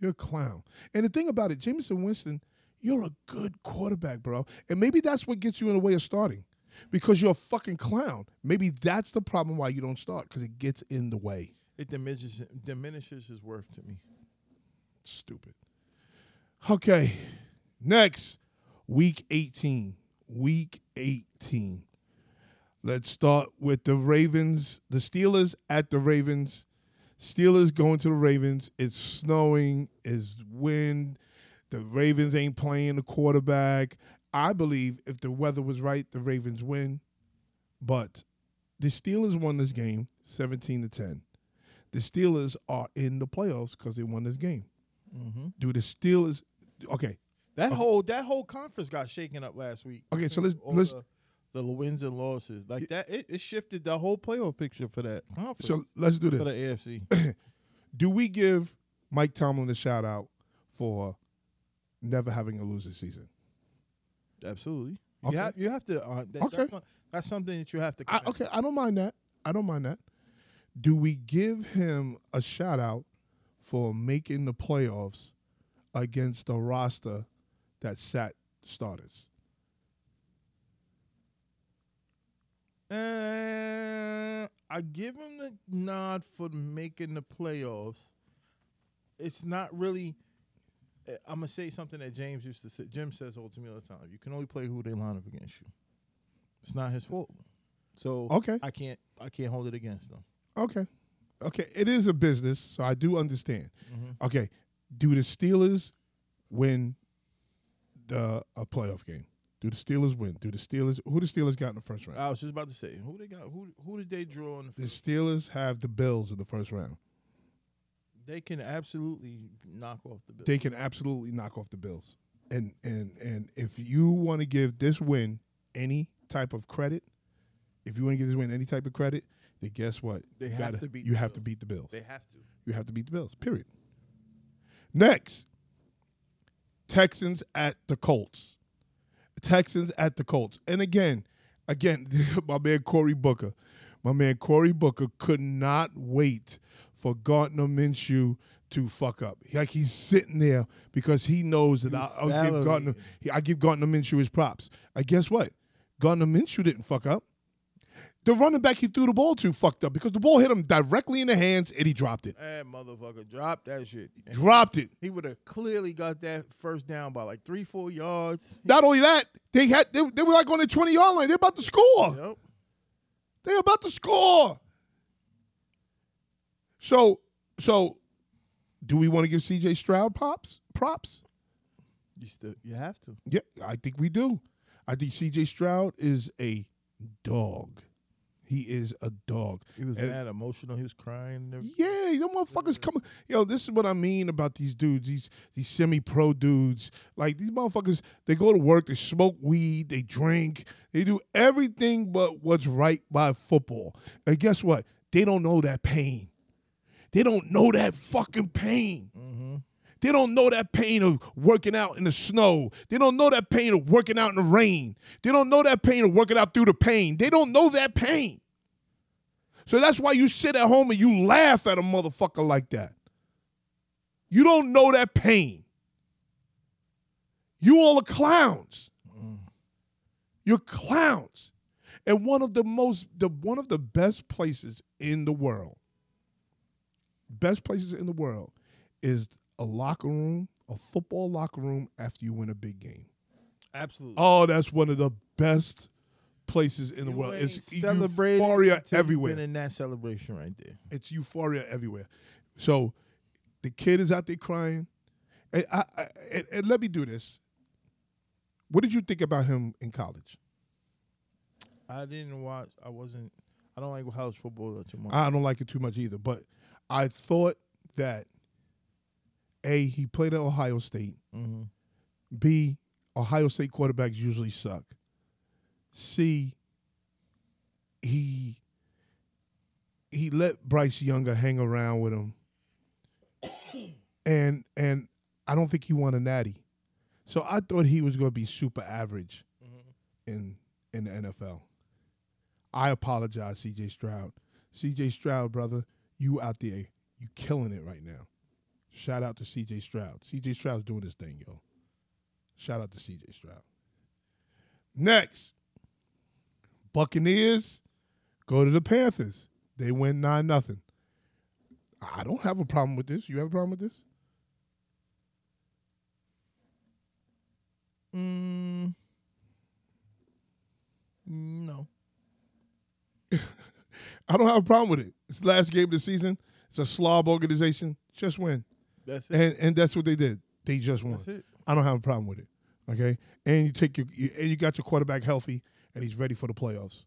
You're a clown. And the thing about it, Jameis Winston, you're a good quarterback, bro. And maybe that's what gets you in the way of starting. Because you're a fucking clown. Maybe that's the problem why you don't start, because it gets in the way. it diminishes diminishes his worth to me. Stupid. Okay. Next, week 18. Week 18. Let's start with the Ravens. The Steelers at the Ravens. Steelers going to the Ravens. It's snowing. It's wind. The Ravens ain't playing the quarterback. I believe if the weather was right, the Ravens win. But the Steelers won this game 17 to 10. The Steelers are in the playoffs because they won this game. Mm-hmm. Do the Steelers okay. That whole that whole conference got shaken up last week. Okay, so let's- All let's- the, the wins and losses like that. It, it shifted the whole playoff picture for that conference So let's do this. for the. AFC. Do we give Mike Tomlin a shout out for never having a losing season? Absolutely. Okay. You have you have to. Uh, that, Okay. that's, not- that's something that you have to. I, okay, I don't mind that. I don't mind that. Do we give him a shout out for making the playoffs against a roster that sat starters? Uh, I give him the nod for making the playoffs. It's not really. I'm gonna say something that James used to say. Jim says all to me all the time. You can only play who they line up against you. It's not his fault. So Okay. I can't. I can't hold it against them. Okay. Okay, it is a business, so I do understand. Mhm. Okay, do the Steelers win the a playoff game? Do the Steelers win? Do the Steelers who the Steelers got in the first round? I was just about to say who they got. Who who did they draw in the? The? Steelers have the Bills in the first round. They can absolutely knock off the Bills. They can absolutely knock off the Bills. And and and if you want to give this win any type of credit, if you want to give this win any type of credit, then guess what? They You have gotta- to beat You the have to Bills. beat the Bills. they have to. You have to beat the Bills. Period. Next, Texans at the Colts. Texans at the Colts. And again, again, my man Corey Booker, my man Corey Booker could not wait for Gardner Minshew to fuck up. Like he's sitting there because he knows that I, I'll give Gardner, I give Gardner Minshew his props. I guess what? Gardner Minshew didn't fuck up. The running back he threw the ball to fucked up because the ball hit him directly in the hands and he dropped it. That motherfucker dropped that shit. Dropped it. He would have clearly got that first down by like three, four yards. Not only that, they had they, they were like on the 20 yard line. They're about to score. Yep. They're about to score. So so do we want to give CJ Stroud props? Props? You still you have to. Yeah, I think we do. I think CJ Stroud is a dog. He is a dog. He was And- mad, emotional. He was crying. Yeah, them motherfuckers come. Yo, this is what I mean about these dudes. These these semi pro dudes. Like these motherfuckers, they go to work, they smoke weed, they drink, they do everything but what's right by football. And guess what? They don't know that pain. They don't know that fucking pain. Mm-hmm. They don't know that pain of working out in the snow. They don't know that pain of working out in the rain. They don't know that pain of working out through the pain. They don't know that pain. So that's why you sit at home and you laugh at a motherfucker like that. You don't know that pain. You all are clowns. Mm. You're clowns. And one of the most the one of the best places in the world, best places in the world is a locker room, a football locker room after you win a big game. Absolutely. Oh, that's one of the best places in the You world. It's euphoria everywhere. Been in that celebration right there. It's euphoria everywhere. So the kid is out there crying. And, I, I, and, and let me do this. What did you think about him in college? I didn't watch. I wasn't. I don't like college football too much. I don't like it too much either, but I thought that A, he played at Ohio State. mm-hmm. B, Ohio State quarterbacks usually suck. C, he he let Bryce Younger hang around with him. And and I don't think he won a natty. So I thought he was going to be super average in in the NFL. I apologize, CJ Stroud. CJ Stroud, brother, you out there, you killing it right now. Shout out to CJ Stroud. CJ Stroud's doing this thing, yo. Shout out to CJ Stroud. Next, Buccaneers go to the Panthers. They win nine nothing. I don't have a problem with this. You have a problem with this? Mm, no. I don't have a problem with it. It's the last game of the season. It's a slob organization. Just win. That's it. And and that's what they did. They just won. That's it. I don't have a problem with it. Okay, and you take your you- and you got your quarterback healthy and he's ready for the playoffs.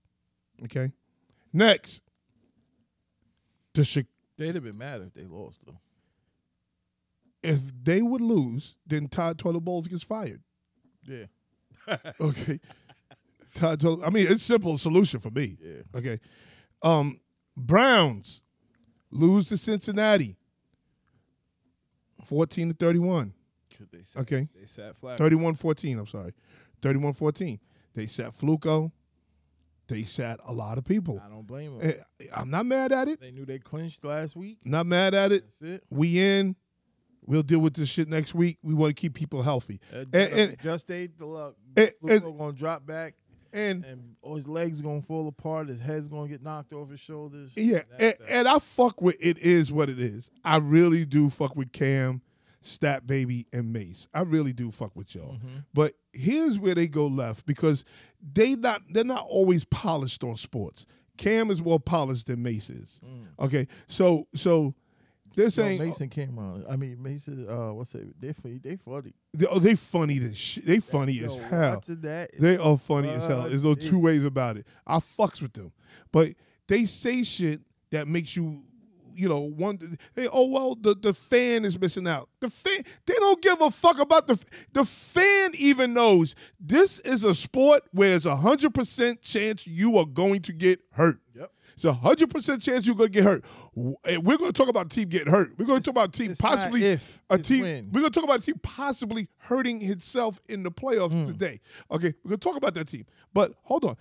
Okay, next, the Chi- They'd have been mad if they lost though. if they would lose, then Todd Toilet Bowles gets fired. Yeah. Okay, Todd. Toilet, I mean, it's simple solution for me. Yeah. Okay, um, Browns lose to Cincinnati, fourteen to thirty-one. they sat, Okay. They sat flat. 31-14, I'm sorry. 31-14. They sat Flacco. They sat a lot of people. I don't blame them. Eh, I'm not mad at it. They knew they clinched last week. Not mad at it. That's it. We in. We'll deal with this shit next week. We want to keep people healthy. Uh, And- and- just ate the luck. Flacco gonna drop back, And and oh, his legs gonna fall apart. His head's gonna get knocked off his shoulders. yeah, and, and I fuck with it is what it is. I really do fuck with Cam, Stat Baby, and Mace. I really do fuck with y'all. Mm-hmm. But here's where they go left because they not they're not always polished on sports. Cam is more polished than Mace is. Okay, so so they're Yo, saying Mason Cameron. I mean, Mason. Uh, what's it? They fu- they funny. they, oh, they funny as shit. They funny as hell. watching that. They are funny as hell. There's no funny. two ways about it. I fucks with them, but they say shit that makes you, you know, wonder. Hey, oh well, the the fan is missing out. The fan, they don't give a fuck about the the fan. Even knows this is a sport where there's a hundred percent chance you are going to get hurt. Yep. It's a hundred percent chance you're going to get hurt. We're going to talk about team getting hurt. We're going to talk about team It's possibly if, a team. when. We're going to talk about a team possibly hurting itself in the playoffs Hmm. today. Okay, we're going to talk about that team. But hold on,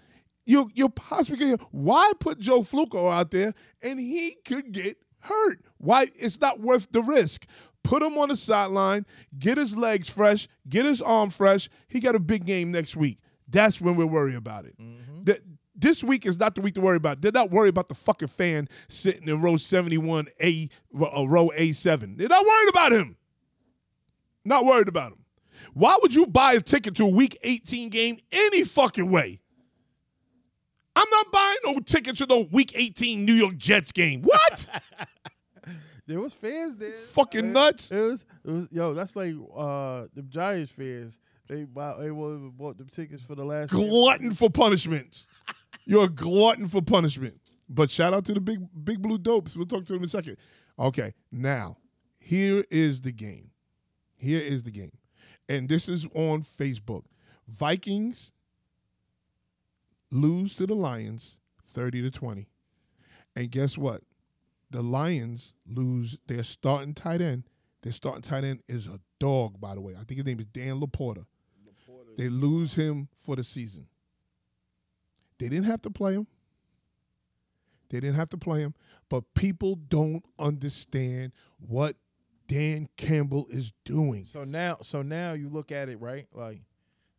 you you possibly get why put Joe Flacco out there and he could get hurt? Why it's not worth the risk. Put him on the sideline, get his legs fresh, get his arm fresh. He got a big game next week. That's when we're worried about it. Mm-hmm. This week is not the week to worry about. They're not worried about the fucking fan sitting in row 71, A, uh, row A7. They're not worried about him. Not worried about him. Why would you buy a ticket to a week 18 game any fucking way? I'm not buying no ticket to the week 18 New York Jets game. What? There was fans there. Fucking It- nuts. It was, it was, yo. That's like uh, the Giants fans. They bought, they bought bought them tickets for the last. game. glutton for punishments. You're a glutton for punishment. But shout out to the big big blue dopes. We'll talk to them in a second. Okay, now here is the game. Here is the game. And this is on Facebook. Vikings lose to the Lions 30 to 20. And guess what? The Lions lose their starting tight end. Their starting tight end is a dog, by the way. I think his name is Dan LaPorta. They lose him for the season. They didn't have to play him. They didn't have to play him, but people don't understand what Dan Campbell is doing. So now, so now you look at it right, like,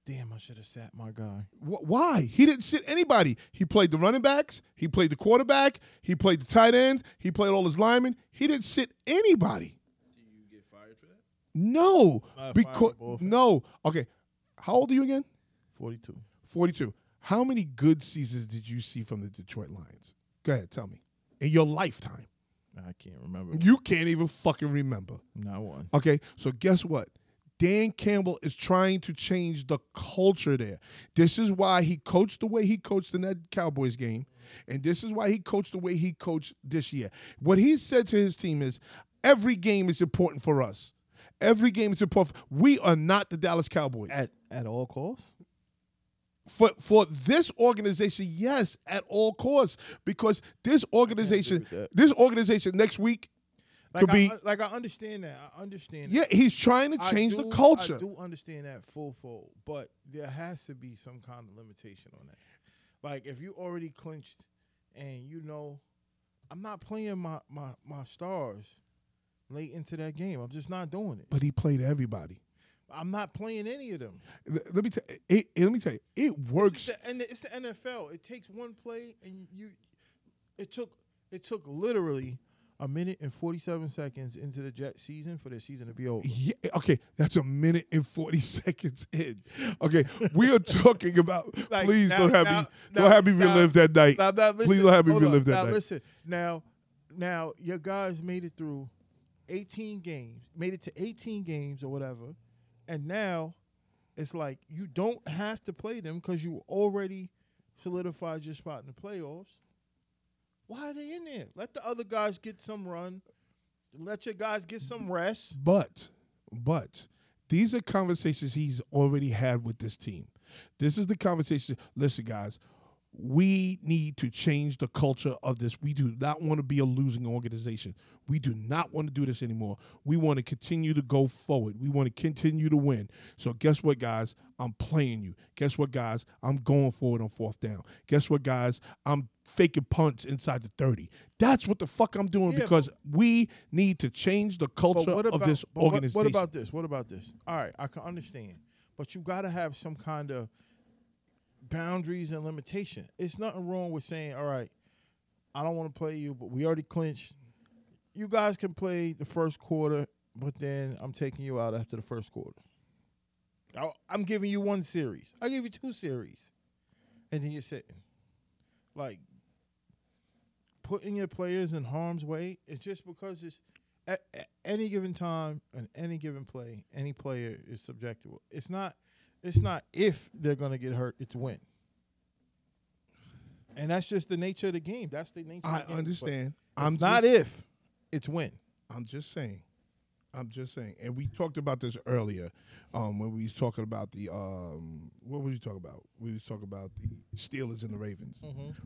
damn, I should have sat my guy. Wh- Why? He didn't sit anybody. He played the running backs. He played the quarterback. He played the tight ends. He played all his linemen. He didn't sit anybody. Do you get fired for that? No, Not because no. Okay, how old are you again? Forty-two. Forty-two. How many good seasons did you see from the Detroit Lions? Go ahead, tell me. In your lifetime, I can't remember. you can't even fucking remember. Not one. Okay, so guess what? Dan Campbell is trying to change the culture there. This is why he coached the way he coached in that Cowboys game, and this is why he coached the way he coached this year. What he said to his team is every game is important for us. Every game is important. We are not the Dallas Cowboys. At at all costs. For for this organization, yes, at all costs, because this organization, this organization next week Like could be like I understand that. I understand. yeah, he's trying to I change the culture. I do understand that full fold, but there has to be some kind of limitation on that. Like if you already clinched and you know, I'm not playing my my my stars late into that game. I'm just not doing it. But he played everybody. I'm not playing any of them. Let me tell it, let me tell you, it works. and it's the NFL. It takes one play, and you. It took it took literally a minute and 47 seconds into the Jet season for the season to be over. Yeah, okay, that's a minute and forty seconds in. Okay, we are talking about. Like, please now- don't have now- me. now- don't have me relive that night. Now, now, Please don't have me relive that night. listen. Now, now your guys made it through 18 games, made it to 18 games or whatever, and now it's like you don't have to play them because you already solidified your spot in the playoffs. Why are they in there? Let the other guys get some run. Let your guys get some rest. But, but these are conversations he's already had with this team. This is the conversation. Listen, guys, we need to change the culture of this. We do not want to be a losing organization. We do not want to do this anymore. We want to continue to go forward. We want to continue to win. So, guess what, guys? I'm playing you. Guess what, guys? I'm going forward on fourth down. Guess what, guys? I'm faking punts inside the 30. That's what the fuck I'm doing Yeah, because we need to change the culture about of this but what- organization. What, about this? What about this? All right, I can understand, but you got to have some kind of boundaries and limitation. It's nothing wrong with saying, "All right, I don't want to play you, but we already clinched. You guys can play the first quarter, but then I'm taking you out after the first quarter. I- I'm giving you one series. I give you two series, and then you're sitting. Like putting your players in harm's way. It's just because it's at, at any given time and any given play, any player is subjectable. It's not. It's not if they're going to get hurt. It's when. And that's just the nature of the game. That's the nature. I of the game. understand. I'm it's not if. It's when. I'm just saying. I'm just saying. And we talked about this earlier um, when we was talking about the um, what were you talking about? We was talking about the Steelers and the Ravens.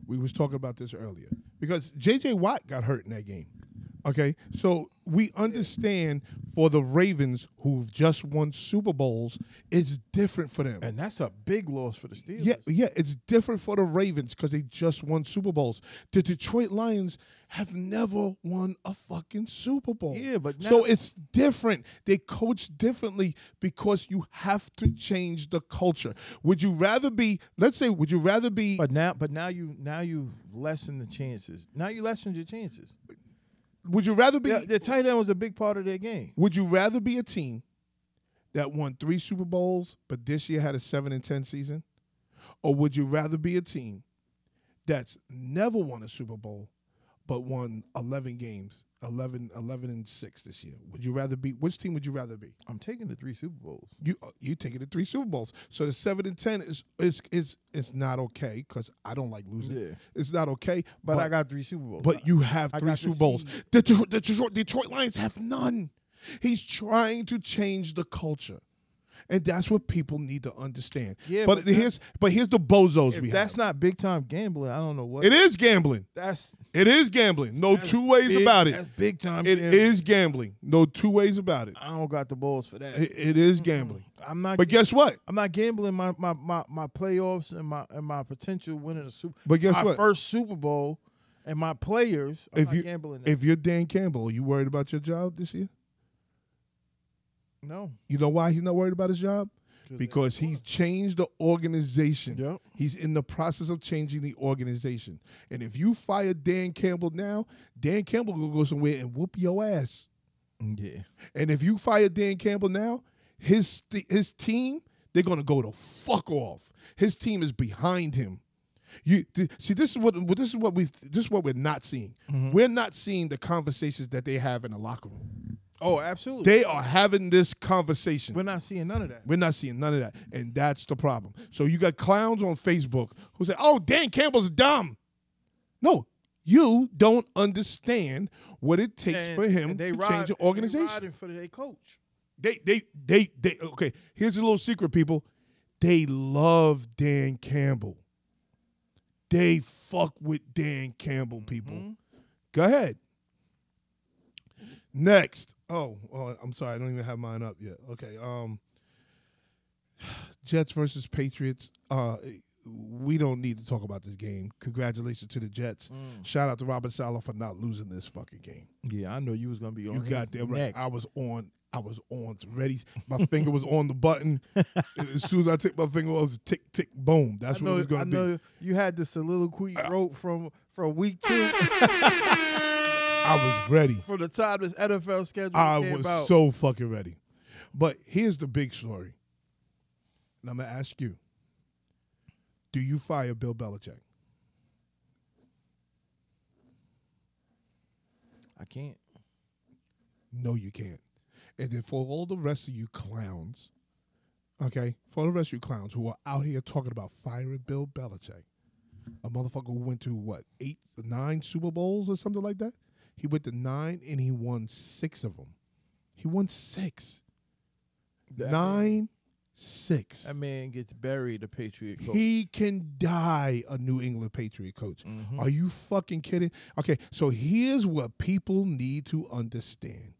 We was talking about this earlier because J.J. Watt got hurt in that game. Okay, so we understand for the Ravens who've just won Super Bowls, it's different for them. And that's a big loss for the Steelers. Yeah, yeah, it's different for the Ravens because they just won Super Bowls. The Detroit Lions have never won a fucking Super Bowl. Yeah, but so it's different. They coach differently because you have to change the culture. Would you rather be? Let's say, would you rather be? But now, but now you now you lessen the chances. Now you lessen your chances. Would you rather be? Yeah, the tight end was a big part of their game. Would you rather be a team that won three Super Bowls but this year had a seven and ten season, or would you rather be a team that's never won a Super Bowl but won 11 games, 11, 11 and 6 this year? Would you rather be which team would you rather be? I'm taking the three Super Bowls. You uh, you taking the three Super Bowls. So the 7 and 10 is is is is not okay cuz I don't like losing. Yeah. It's not okay, But, I got three Super Bowls. but you have I three Super Bowls. The, the Detroit, Detroit Lions have none. He's trying to change the culture. And that's what people need to understand. Yeah, but, but here's but here's the bozos we that's have. not big time gambling, I don't know what. it is gambling. That's It is gambling. No two ways big- about it. That's big time. It gambling. is gambling. No two ways about it. I don't got the balls for that. It, it is gambling. I'm not. But guess what? I'm not gambling my, my, my, my playoffs and my and my potential winning a super. But guess my what? first Super Bowl and my players. I'm If you gambling. If you're Dan Campbell, are you worried about your job this year? No, You know why he's not worried about his job? Because he's changed the organization. Yep. He's in the process of changing the organization. And if you fire Dan Campbell now, Dan Campbell will go somewhere and whoop your ass. yeah. And if you fire Dan Campbell now, his his team they're gonna go to fuck off. His team is behind him. You th- see, this is what what- this is what we this is what we're not seeing. Mm-hmm. We're not seeing the conversations that they have in the locker room. Oh, absolutely. They are having this conversation. We're not seeing none of that. We're not seeing none of that. And that's the problem. So you got clowns on Facebook who say, oh, Dan Campbell's dumb. No, you don't understand what it takes And- for him to ride, change the and they organization. riding for their coach. They, they, they, they, okay, here's a little secret, people. They love Dan Campbell. They fuck with Dan Campbell, people. Mm-hmm. Go ahead. Next. Oh, oh, I'm sorry. I don't even have mine up yet. Okay. Um, Jets versus Patriots. Uh, we don't need to talk about this game. Congratulations to the Jets. Mm. Shout out to Robert Saleh for not losing this fucking game. Yeah, I know you was gonna be on. You got there right. I was on. I was on ready. My finger was on the button. as soon as I took my finger, it was tick tick boom. That's I what it was going to be. know you had the soliloquy wrote from from week two. I was ready. From the time this NFL schedule I came was out. so fucking ready. But here's the big story. And I'm gonna ask you: Do you fire Bill Belichick? I can't. No, you can't. And then for all the rest of you clowns, okay, for all the rest of you clowns who are out here talking about firing Bill Belichick, a motherfucker who went to what eight, nine Super Bowls or something like that. He went to nine and he won six of them. He won six. That nine, six. That man gets buried, a Patriot coach. He can die a New England Patriot coach. Mhm. Are you fucking kidding? Okay, so here's what people need to understand.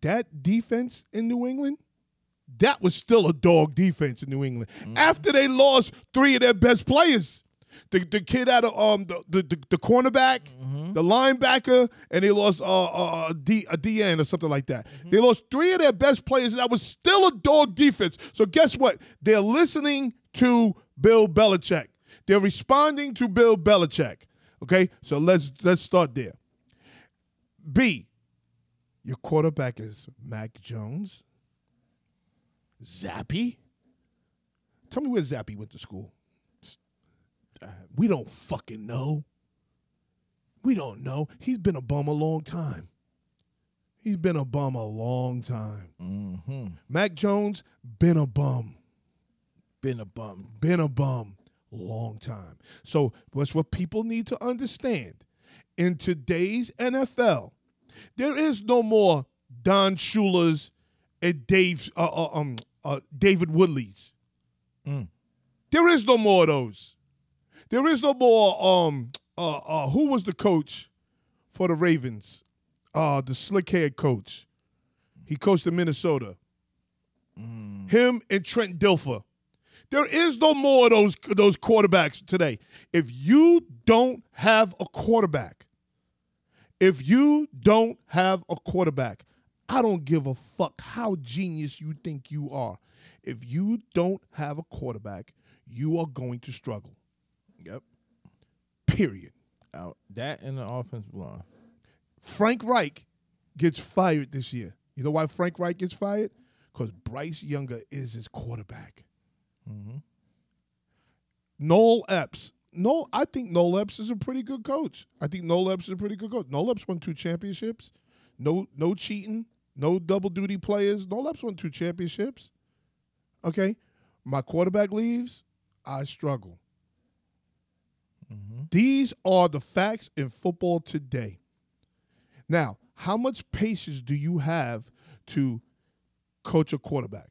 That defense in New England, that was still a dog defense in New England. After they lost three of their best players. The, the kid out of um the the, the, the cornerback, the linebacker, and they lost uh, uh, a, D, a DN or something like that. They lost three of their best players, and that was still a dog defense. So guess what? They're listening to Bill Belichick. They're responding to Bill Belichick. Okay, so let's let's start there. B, your quarterback is Mac Jones. Zappe. Tell me where Zappe went to school. We don't fucking know. We don't know. He's been a bum a long time. He's been a bum a long time. Mm-hmm. Mac Jones, been a bum. Been a bum. Been a bum long time. So what's what people need to understand. In today's NFL, there is no more Don Shula's and Dave uh, uh, um uh, David Woodley's. Mm. There is no more of those. There is no more um uh, uh who was the coach for the Ravens? Uh the slick haired coach. He coached in Minnesota. Him and Trent Dilfer. There is no more of those those quarterbacks today. If you don't have a quarterback, if you don't have a quarterback, I don't give a fuck how genius you think you are. If you don't have a quarterback, you are going to struggle. Yep. Period. Out. That and the offensive line. Frank Reich gets fired this year. You know why Frank Reich gets fired? Because Bryce Younger is his quarterback. Mm-hmm. Noel Epps. No, I think Noel Epps is a pretty good coach. I think Noel Epps is a pretty good coach. Noel Epps won two championships. No, no cheating. No double duty players. Noel Epps won two championships. Okay, my quarterback leaves. I struggle. Mm-hmm. These are the facts in football today. Now, how much patience do you have to coach a quarterback?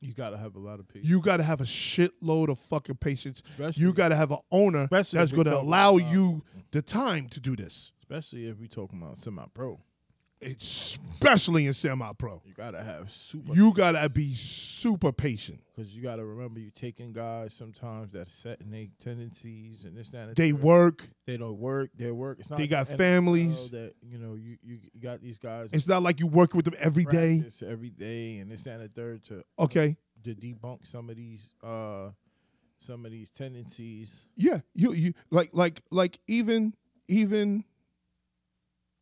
You gotta have a lot of patience. You got to have a shitload of fucking patience. Especially- you got to have an owner that's going to allow about- you the time to do this. Especially if we talking about semi pro. Especially in semi-pro, You gotta have super you got to be super patient. because you gotta remember you taking guys sometimes that set in their tendencies and this that and the They work. they don't work. They work. It's not They like got the families. That you know you, you you got these guys It's not like you working with them every day. Every day and this that and the third to Okay. to debunk some of these uh some of these tendencies. Yeah, you you like like like even even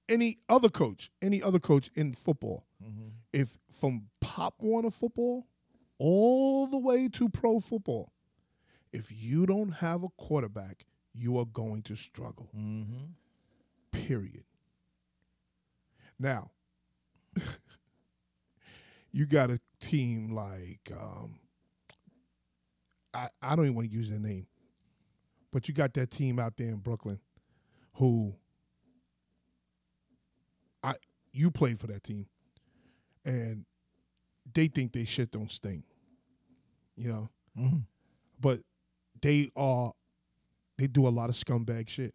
any other coach, any other coach in football, if from Pop Warner football all the way to pro football, if you don't have a quarterback, you are going to struggle. Mm-hmm. Period. Now, you got a team like um, I I don't even want to use their name, but you got that team out there in Brooklyn, who I you played for that team, and they think they shit don't stink, you know, Mm-hmm. but they are they do a lot of scumbag shit.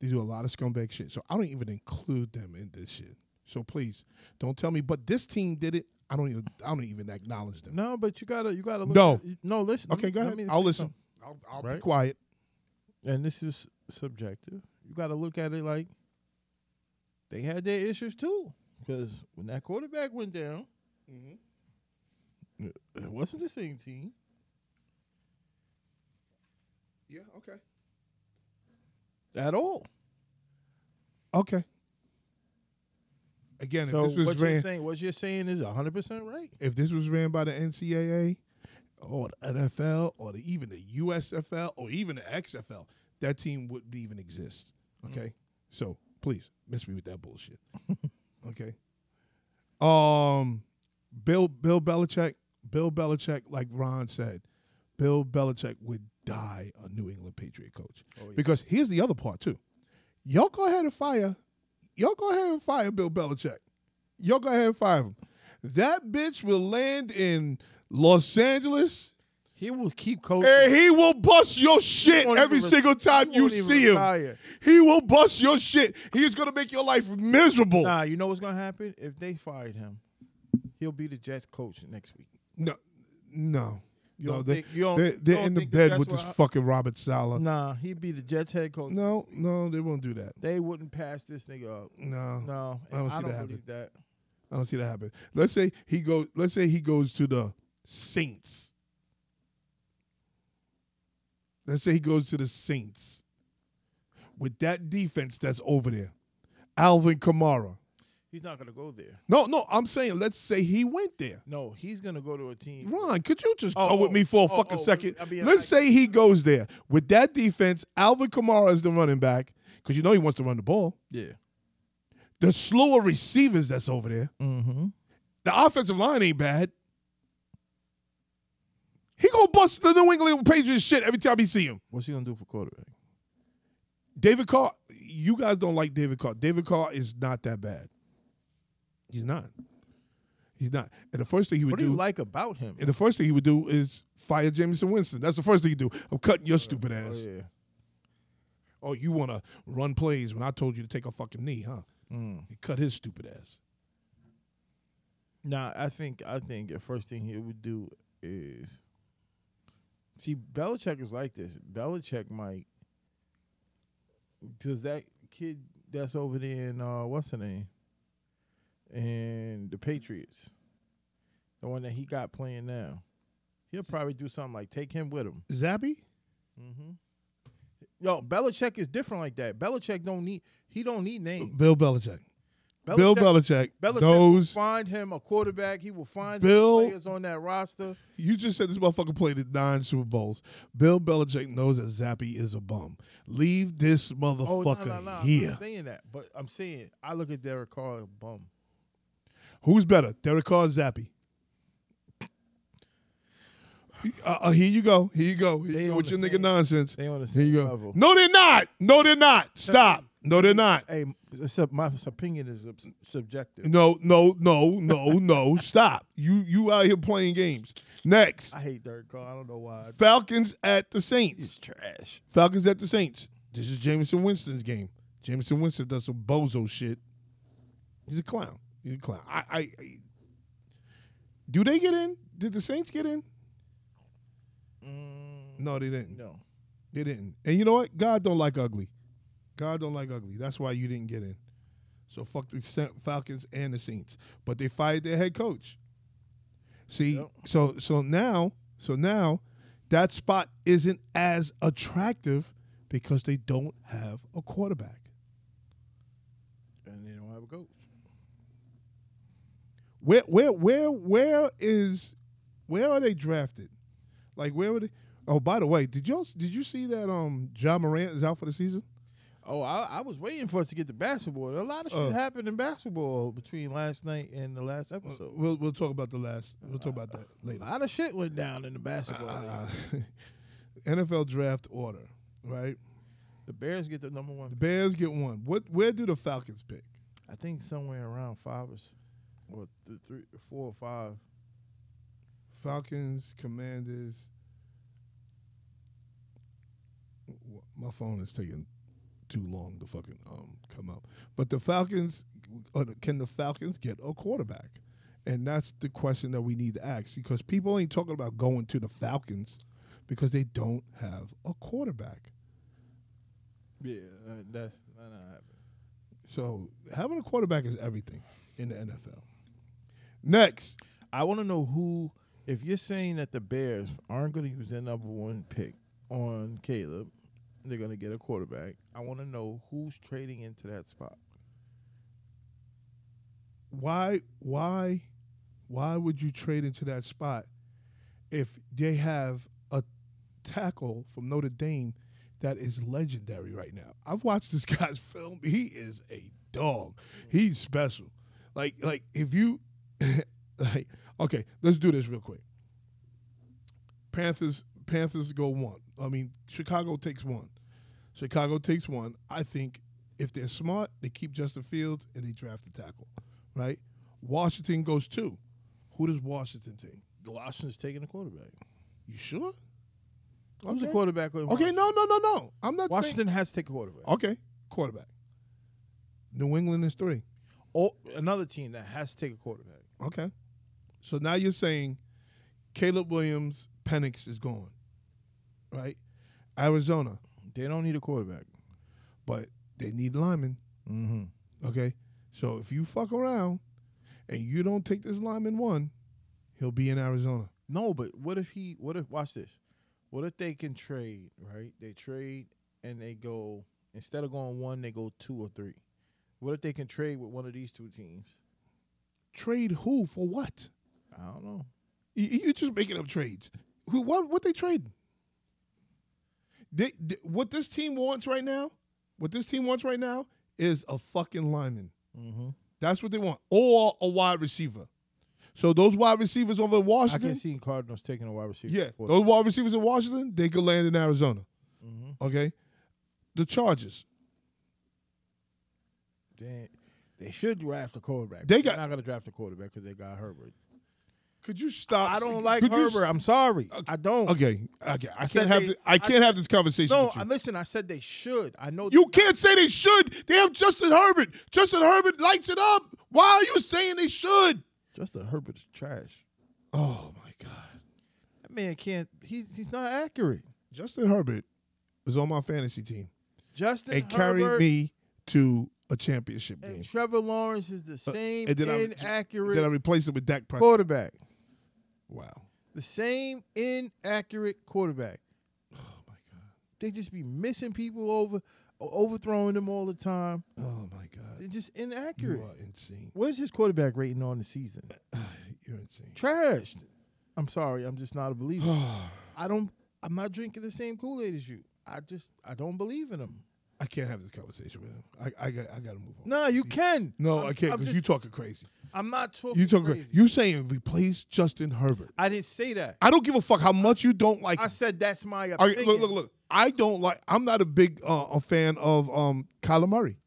They do a lot of scumbag shit. So I don't even include them in this shit. So please don't tell me. But this team did it. I don't even. I don't even acknowledge them. No, but you gotta you gotta look No. at- no listen. Okay, let go ahead. me I'll listen. something. I'll, I'll be quiet. And this is subjective. You gotta look at it like they had their issues too. Because when that quarterback went down, it it wasn't the same team. Yeah. Okay. at all. Okay. Again, So if this was what you're saying, what you're saying is 100 percent right. if this was ran by the NCAA or the NFL or the, even the USFL or even the XFL, that team wouldn't even exist. Okay, mm. so please miss me with that bullshit. okay. Um, Bill Bill Belichick, Bill Belichick, like Ron said, Bill Belichick would die a New England Patriot coach Oh, yeah. because here's the other part too. Y'all go ahead and fire. Y'all go ahead and fire Bill Belichick. Y'all go ahead and fire him. That bitch will land in Los Angeles He will keep coaching. and he will bust your shit every even single time you see him. retire. He will bust your shit. He is gonna make your life miserable. Nah, you know what's gonna happen if they fired him? He'll be the Jets coach next week. No, no, You no. They, think- you they, they're in the think the bed with this fucking Robert Saleh. Nah, he'd be the Jets head coach. No, no, they won't do that. They wouldn't pass this nigga up. No, No, I don't see I don't that happen. that. I don't see that happen. Let's say he goes. Let's say he goes to the Saints. Let's say he goes to the Saints with that defense that's over there. Alvin Kamara. He's not gonna go there. No, no, I'm saying let's say he went there. No, he's gonna go to a team. Ron, could you just Oh, go with oh, me for a oh, fucking oh, second? I mean, let's I- say he goes there with that defense. Alvin Kamara is the running back because you know he wants to run the ball. Yeah. The slew of receivers that's over there. Mm-hmm. The offensive line ain't bad. He gonna bust the New England Patriots shit every time he see him. What's he gonna do for quarterback? David Carr, you guys don't like David Carr. David Carr is not that bad. He's not. He's not. And the first thing he would do. What do do, you like about him? and the first thing he would do is fire Jameis Winston. That's the first thing he do. I'm cutting your stupid ass. Oh ass. yeah. Oh, you want to run plays when I told you to take a fucking knee, huh? Mm. He cut his stupid ass. Nah, I think I think the first thing he would do is see Belichick is like this. Belichick might does that kid that's over there in uh what's the name? And the Patriots. The one that he got playing now. He'll probably do something like take him with him. Zappe? Mm-hmm. Yo, Belichick is different like that. Belichick don't need he don't need names. Bill Belichick. Bill Belichick, Belichick knows. find him a quarterback. He will find Bill- players on that roster. You just said this motherfucker played at nine Super Bowls. Bill Belichick knows that Zappe is a bum. Leave this motherfucker Oh no, no, no! I'm not saying that, but I'm saying I look at Derek Carr a bum. Who's better, Derek Carr or Zappe? Uh, uh, here you go. Here you go. Here you go with your nigga nonsense. They on the Here you go. level. No, they're not. No, they're not. Stop. No, they're not. Hey, except my opinion is subjective. No, no, no, no, no. Stop. You you out here playing games. Next, I hate Derek Carr. I don't know why. Falcons at the Saints. He's trash. Falcons at the Saints. This is Jameis Winston's game. Jameis Winston does some bozo shit. He's a clown. He's a clown. I, I, I do they get in? Did the Saints get in? Mm, No, they didn't. no. They didn't. And you know what? God don't like ugly. God don't like ugly. That's why you didn't get in. So fuck the Falcons and the Saints. But they fired their head coach. See, Yep. so so now, so now that spot isn't as attractive because they don't have a quarterback. And they don't have a coach. Where where where where is where are they drafted? Like where were they? Oh, by the way, did you did you see that um John Morant is out for the season? Oh, I, I was waiting for us to get to basketball. A lot of shit Uh. happened in basketball between last night and the last Uh, episode. We'll we'll talk about the last. We'll talk about that later. A lot of shit went down in the basketball. Uh, NFL draft order, right? the Bears get the number one. The Bears get one. What? Where do the Falcons pick? I think somewhere around five or th- three, four or five. Falcons, Commanders. My phone is taking too long to fucking um come up. But the Falcons, can the Falcons get a quarterback? And that's the question that we need to ask because people ain't talking about going to the Falcons because they don't have a quarterback. Yeah, uh, that's not happening. So having a quarterback is everything in the NFL. Next, I want to know who. If you're saying that the Bears aren't going to use their number one pick on Caleb, they're gonna get a quarterback. I want to know who's trading into that spot. Why why why would you trade into that spot if they have a tackle from Notre Dame that is legendary right now? I've watched this guy's film. He is a dog. He's special. Like like if you like okay, let's do this real quick. Panthers Panthers go one. I mean, Chicago takes one. Chicago takes one. I think if they're smart, they keep Justin Fields and they draft a tackle, right? Washington goes two. Who does Washington take? Washington's taking a quarterback. You sure? Who's the Okay. quarterback? with Okay, no, no, no, no. I'm not Washington has to take a quarterback. Okay, quarterback. New England is three. Oh, another team that has to take a quarterback. Okay. So now you're saying Caleb Williams, Penix is gone, right? Arizona, They don't need a quarterback. but they need linemen. Mm-hmm. Okay. So if you fuck around and you don't take this lineman one, he'll be in Arizona. No, but what if he? What if? Watch this. What if they can trade? Right? They trade and they go instead of going one, they go two or three. What if they can trade with one of these two teams? Trade who for what? I don't know. You, you just making up trades. Who? What? What they trading? They, they- what this team wants right now? What this team wants right now is a fucking lineman. Mm-hmm. That's what they want, or a wide receiver. So those wide receivers over in Washington, I can see Cardinals taking a wide receiver. yeah, those wide receivers in Washington, they could land in Arizona. Mhm. Okay, the Chargers, They, they should draft a quarterback. They They're got- not going to draft a quarterback because they got Herbert. Could you stop? I don't like could you- Herbert. I'm sorry. I don't. Okay, okay, I, said can't have they- th- I can't have this conversation. No, with you. I- listen. I said they should. I know You can't say they should. They have Justin Herbert. Justin Herbert lights it up. Why are you saying they should? Justin Herbert's trash. Oh my God. That man can't. He's he's not accurate. Justin Herbert was on my fantasy team Justin Herbert. and carried Herbert me to a championship and game. Trevor Lawrence is the uh, same and then I- inaccurate Then I replaced it with Dak Prescott. quarterback. Wow. The same inaccurate quarterback. Oh my God. They just be missing people over, overthrowing them all the time. Oh my God. They're just You inaccurate. are insane. What is his quarterback rating on the season? You're insane. Trash. I'm sorry. I'm just not a believer. I don't. I'm not drinking the same Kool Aid as you. I just. I don't believe in him. I can't have this conversation with him. I I got I got to move on. No, you can. No, I'm- I can't I'm because you talking crazy. I'm not talking. You talking crazy. You saying replace Justin Herbert. I didn't say that. I don't give a fuck how much you don't like I him. said that's my All right, opinion. look, look, look. I don't like. I'm not a big uh, a fan of um, Kyler Murray.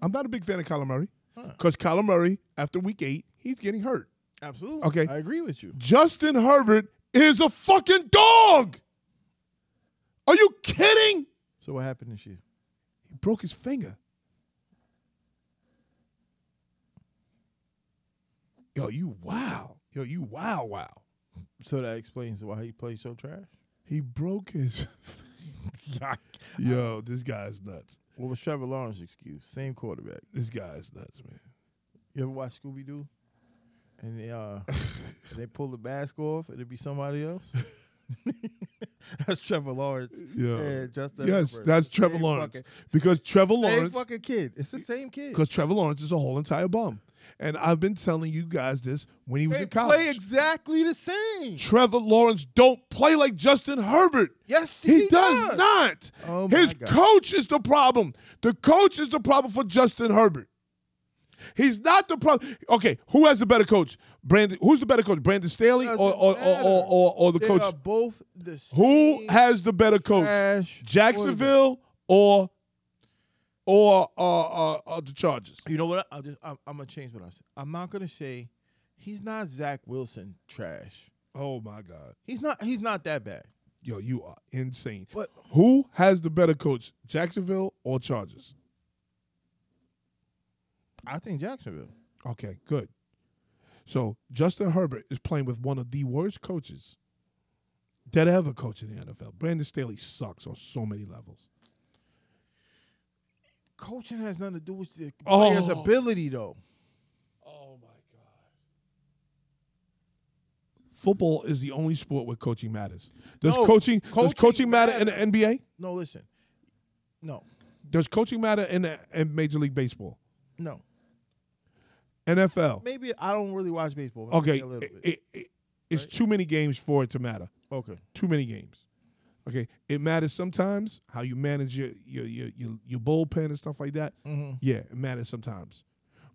I'm not a big fan of Kyler Murray because Kyler Murray, after week eight, he's getting hurt. Absolutely. Okay. I agree with you. Justin Herbert is a fucking dog. Are you kidding? So what happened this year? He broke his finger. Yo, you wow. Yo, you wow, wow. So that explains why he plays so trash. He broke his. Yo, this guy's nuts. What was Trevor Lawrence's excuse? Same quarterback. This guy's nuts, man. You ever watch Scooby Doo? And they uh they pull the mask off and it'd be somebody else. that's Trevor Lawrence. Yeah. and Justin Yes, Herbert. that's Trevor Same Lawrence. fucking- Because Trevor Same Lawrence, fucking kid. It's the same kid. because Trevor Lawrence is a whole entire bum, and I've been telling you guys this when he was They in college. play exactly the same. Trevor Lawrence don't play like Justin Herbert. Yes, He, he, does, not. Oh, my His God. coach is the problem. The coach is the problem for Justin Herbert. He's not the problem. Okay, who has the better coach? Brandon. Who's the better coach? Brandon Staley or or, or, or, or, or the They coach? are both the same. Who has the better coach? Jacksonville or or uh, uh, uh, the Chargers? You know what? I'll just I'm, I'm gonna change what I said. I'm not gonna say he's not Zach Wilson trash. Oh my God, He's not. He's not that bad. yo, you are insane. But Who has the better coach, Jacksonville or Chargers? I think Jacksonville. Okay, good. So Justin Herbert is playing with one of the worst coaches that ever coached in the NFL. Brandon Staley sucks on so many levels. Coaching has nothing to do with the Oh. player's ability, though. Oh my God. Football is the only sport where coaching matters. Does No, coaching, does coaching coaching matter in the NBA? No, listen. No, Does coaching matter in, in Major League Baseball? no. NFL. Maybe I don't really watch baseball. Okay, it- it- it- it's too many games for it to matter. okay. Too many games. Okay, it matters sometimes how you manage your your your your, your bullpen and stuff like that. Mm-hmm. Yeah, it matters sometimes.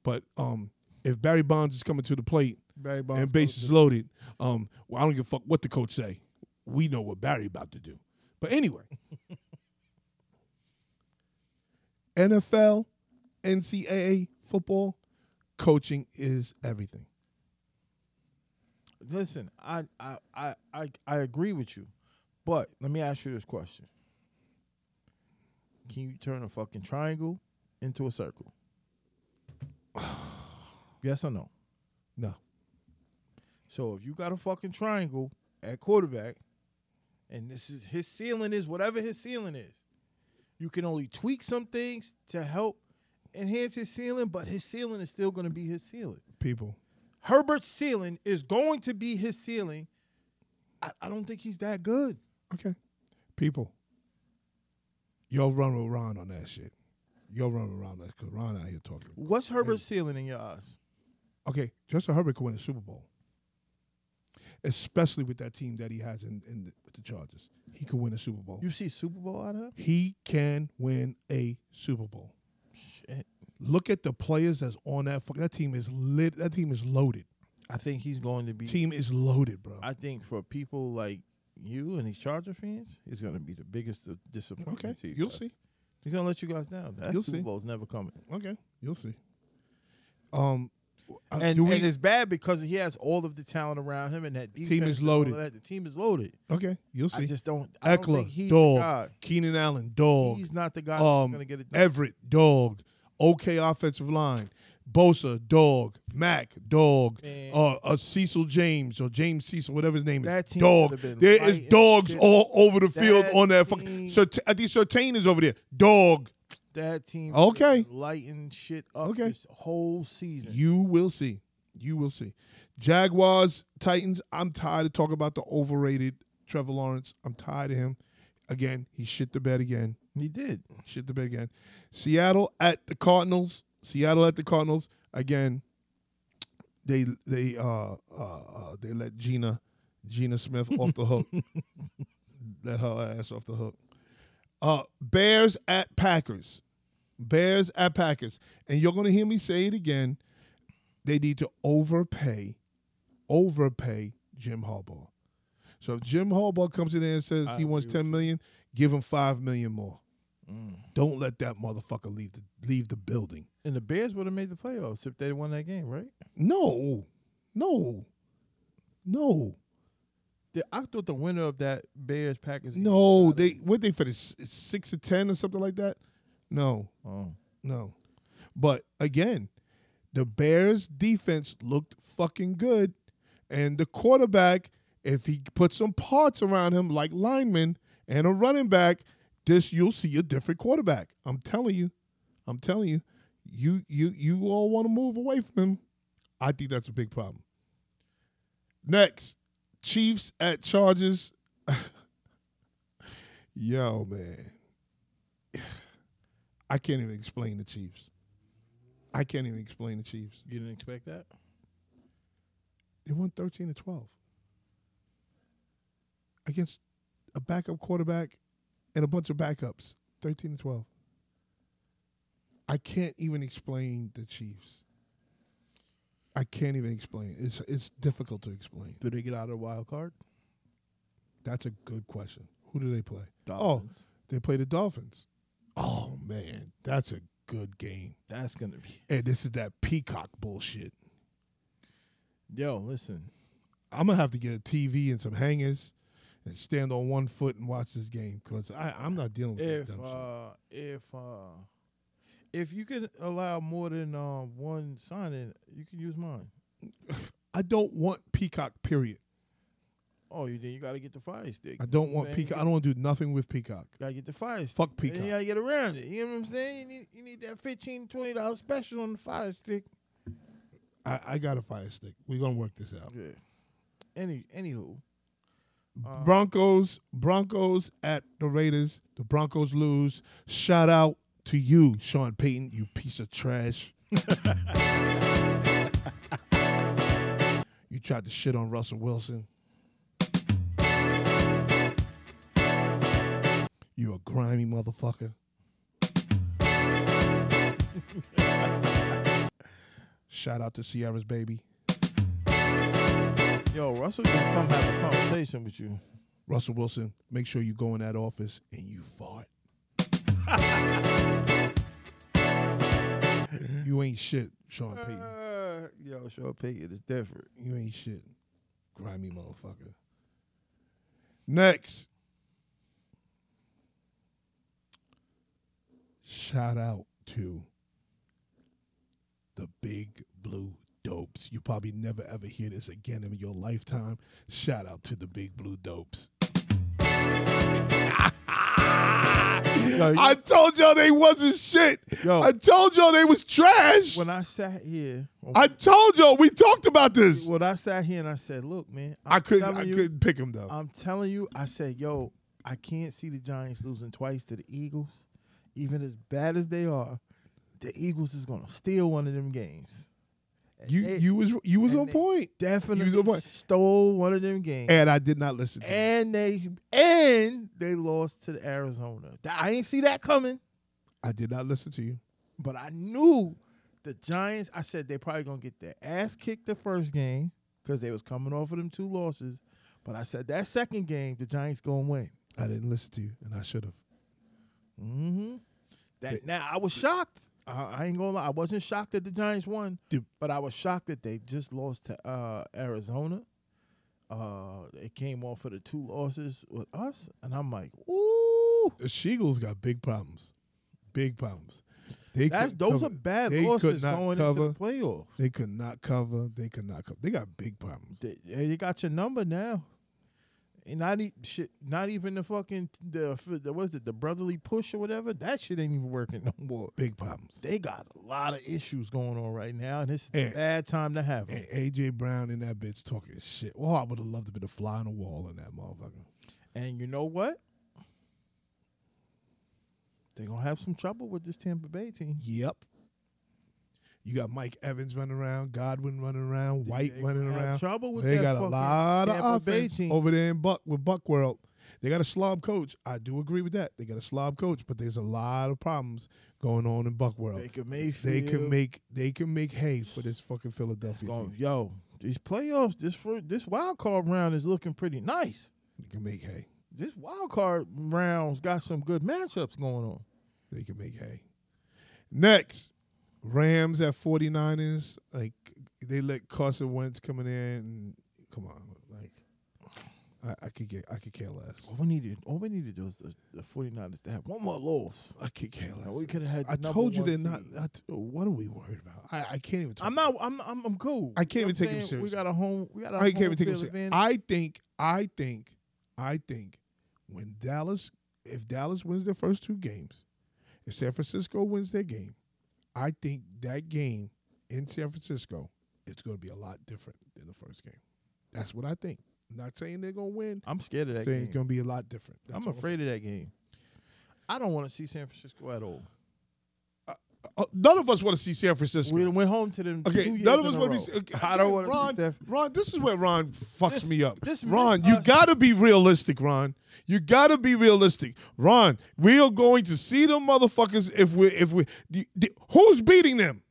But um, if Barry Bonds is coming to the plate and bases loaded, um, well, I don't give a fuck what the coach say. We know what Barry about to do. But anyway, NFL, NCAA football, coaching is everything. Listen, I, I I I I agree with you, but let me ask you this question: Can you turn a fucking triangle into a circle? yes or no? No. So if you got a fucking triangle at quarterback, and this is his ceiling is whatever his ceiling is, you can only tweak some things to help enhance his ceiling, but his ceiling is still going to be his ceiling. People. Herbert's ceiling is going to be his ceiling. I, I don't think he's that good. Okay. People. Y'all run with Ron on that shit. Y'all run with Ron because Ron out here talking. What's Herbert's ceiling in your eyes? Okay, Justin Herbert could win a Super Bowl. Especially with that team that he has in, in the, with the Chargers. He could win a Super Bowl. You see Super Bowl out of him? He can win a Super Bowl. Look at the players that's on that. That team is lit. That team is loaded. I think he's going to be. Team is loaded, bro. I think for people like you and these Charger fans, it's going to be the biggest disappointment. Okay, to you you'll guys. see. He's going to let you guys down. That You'll Super see. Bowl's never coming. Okay, you'll see. Um, And, we- and it's bad because he has all of the talent around him, and that Team is and all of loaded. that. The team is loaded. okay, you'll see. I just don't. I Ekeler, dog. Keenan Allen, dog. He's not the guy that's um, going to get it done. Everett, dog. Okay, offensive line. Bosa, dog. Mac, dog. Uh, uh, Cecil James or James Cecil, whatever his name That is. Dog. There is dogs shit. all over the field That on that fucking. So I think Sertain is over there. Dog. That team, Okay. is lighting shit up Okay. this whole season. You will see. You will see. Jaguars, Titans. I'm tired of talking about the overrated Trevor Lawrence. I'm tired of him. Again, he shit the bed again. He did. Shit the bed again. Seattle at the Cardinals. Seattle at the Cardinals again. They they uh uh, uh they let Gina Gina Smith off the hook. let her ass off the hook. Uh Bears at Packers. Bears at Packers. And you're gonna hear me say it again. They need to overpay, overpay Jim Harbaugh. So if Jim Harbaugh comes in there and says I he wants ten million, give him five million more. Mm. Don't let that motherfucker leave the leave the building. And the Bears would have made the playoffs if they won that game, right? No, no, no, The- I thought the winner of that Bears Packers. game no. got it. They what they finished six to ten or something like that. No, Oh. no. But again, the Bears defense looked fucking good, and the quarterback, if he put some parts around him like linemen and a running back, this you'll see a different quarterback. I'm telling you, I'm telling you, you you you all want to move away from him. I think that's a big problem. Next, Chiefs at Chargers. Yo, man. I can't even explain the Chiefs. I can't even explain the Chiefs. You didn't expect that? They won 13 to 12 against a backup quarterback and a bunch of backups. 13 to 12. I can't even explain the Chiefs. I can't even explain. It's it's difficult to explain. Do they get out of the wild card? That's a good question. Who do they play? Dolphins. Oh, they play the Dolphins. Oh man, that's a good game. That's gonna be. And this is that peacock bullshit. Yo, listen. I'm gonna have to get a TV and some hangers and stand on one foot and watch this game because I'm not dealing with If that dumb shit. uh, if uh, if you could allow more than uh, one signing, you can use mine. I don't want peacock. Period. Oh, you then you got to get the fire stick. I don't want what I'm saying? peacock. I don't want to do nothing with peacock. Got to get the fire stick. Fuck And peacock. you got to get around it. You know what I'm saying? You need you need that 15 20 dollar special on the fire stick. I, I got a fire stick. We're gonna work this out. Yeah. Any anywho, Uh, Broncos, Broncos at the Raiders. The Broncos lose. Shout out to you, Sean Payton, you piece of trash. you tried to shit on Russell Wilson. You a grimy motherfucker. Shout out to Ciara's baby. Yo, Russell gonna come have a conversation with you. Russell Wilson, make sure you go in that office and you fart. you ain't shit, Sean Payton. Uh, yo, Sean Payton is different. You ain't shit. Grimy motherfucker. Next. Shout out to the big blue dopes. You probably never ever hear this again in your lifetime. Shout out to the big blue dopes. Yo, I told y'all they wasn't shit. Yo. I told y'all they was trash. when I sat here, I told y'all we talked about this. when I sat here and I said, "Look, man, I'm I couldn't. I you, couldn't pick him though. I'm telling you, I said, yo, I can't see the Giants losing twice to the Eagles, even as bad as they are. The Eagles is gonna steal one of them games. You they you was you was on point, definitely on point. stole one of them games. and I did not listen to you. and they and they lost to Arizona. I didn't see that coming, I did not listen to you. but I knew the Giants. I said they probably gonna get their ass kicked the first game because they was coming off of them two losses. But I said that second game, the Giants gonna win. I didn't listen to you, and I should have. Mm-hmm. That They- now I was shocked. I, I ain't gonna lie, I wasn't shocked that the Giants won, Dude. but I was shocked that they just lost to uh, Arizona. Uh, they came off of the two losses with us, and I'm like, ooh, The Sheagles got big problems, big problems. They that's those cover- are bad they losses could not going cover. into the playoffs. They could not cover. They could not cover. They got big problems. They, they got your number now. And not e- shit, not even the fucking the, the what's it the brotherly push or whatever that shit ain't even working no more. Big problems. They got a lot of issues going on right now, and it's And- a bad time to have And AJ Brown and that bitch talking shit. Well, I would have loved to be a fly on the wall in that motherfucker. And you know what? They're gonna have some trouble with this Tampa Bay team. Yep. You got Mike Evans running around, Godwin running around, White They running around. Trouble with They got a lot of offense over there in Buck with Buck World. They got a slob coach. I do agree with that. They got a slob coach, but there's a lot of problems going on in Buck World. Baker Mayfield. They can make they can make hay for this fucking Philadelphia going, team. yo. These playoffs, this for this wild card round is looking pretty nice. They can make hay. This wild card round's got some good matchups going on. They can make hay. Next, Rams at 49ers. Like they let Carson Wentz coming in and come on, like I, I could get I could care less. All we needed, all we needed was the, the 49ers to have one more loss. I could care less. Now, we could have had. I told you they're not. I t- what are we worried about? I, I can't even. Talk I'm not. I'm. I'm. I'm cool. I can't You know even take him saying? We got a home. We got a I home can't even take him serious. I think, I think, I think when Dallas, if Dallas wins their first two games, if San Francisco wins their game, I think that game in San Francisco, it's going to be a lot different than the first game. That's what I think. I'm not saying they're going to win. I'm scared of that saying game. it's going to be a lot different. That's I'm afraid of that game. I don't want to see San Francisco at all. Uh, none of us want to see San Francisco. We went home to them. Okay, two years none of us want to be. Okay, I don't want to Ron, see San. Ron, this is where Ron fucks This- me up. this Ron, you got to be realistic, Ron. You got to be realistic, Ron. We are going to see them motherfuckers if we if we. The, the, who's beating them?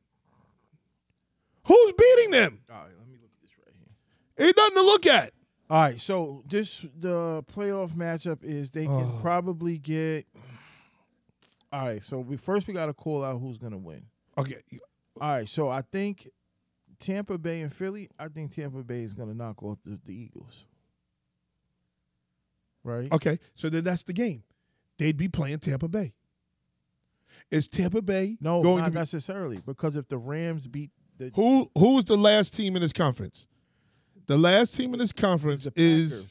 Who's beating them? All right, let me look at this right here. Ain't nothing to look at. All right, so this the playoff matchup is they can Oh. probably get. All right, so we first we got to call out who's gonna win. Okay, All right, so I think Tampa Bay and Philly. I think Tampa Bay is gonna knock off the, the Eagles. Right. okay. So then that's the game. They'd be playing Tampa Bay. Is Tampa Bay No, going not to be necessarily because if the Rams beat the who? Who's the last team in this conference? The last team in this conference the is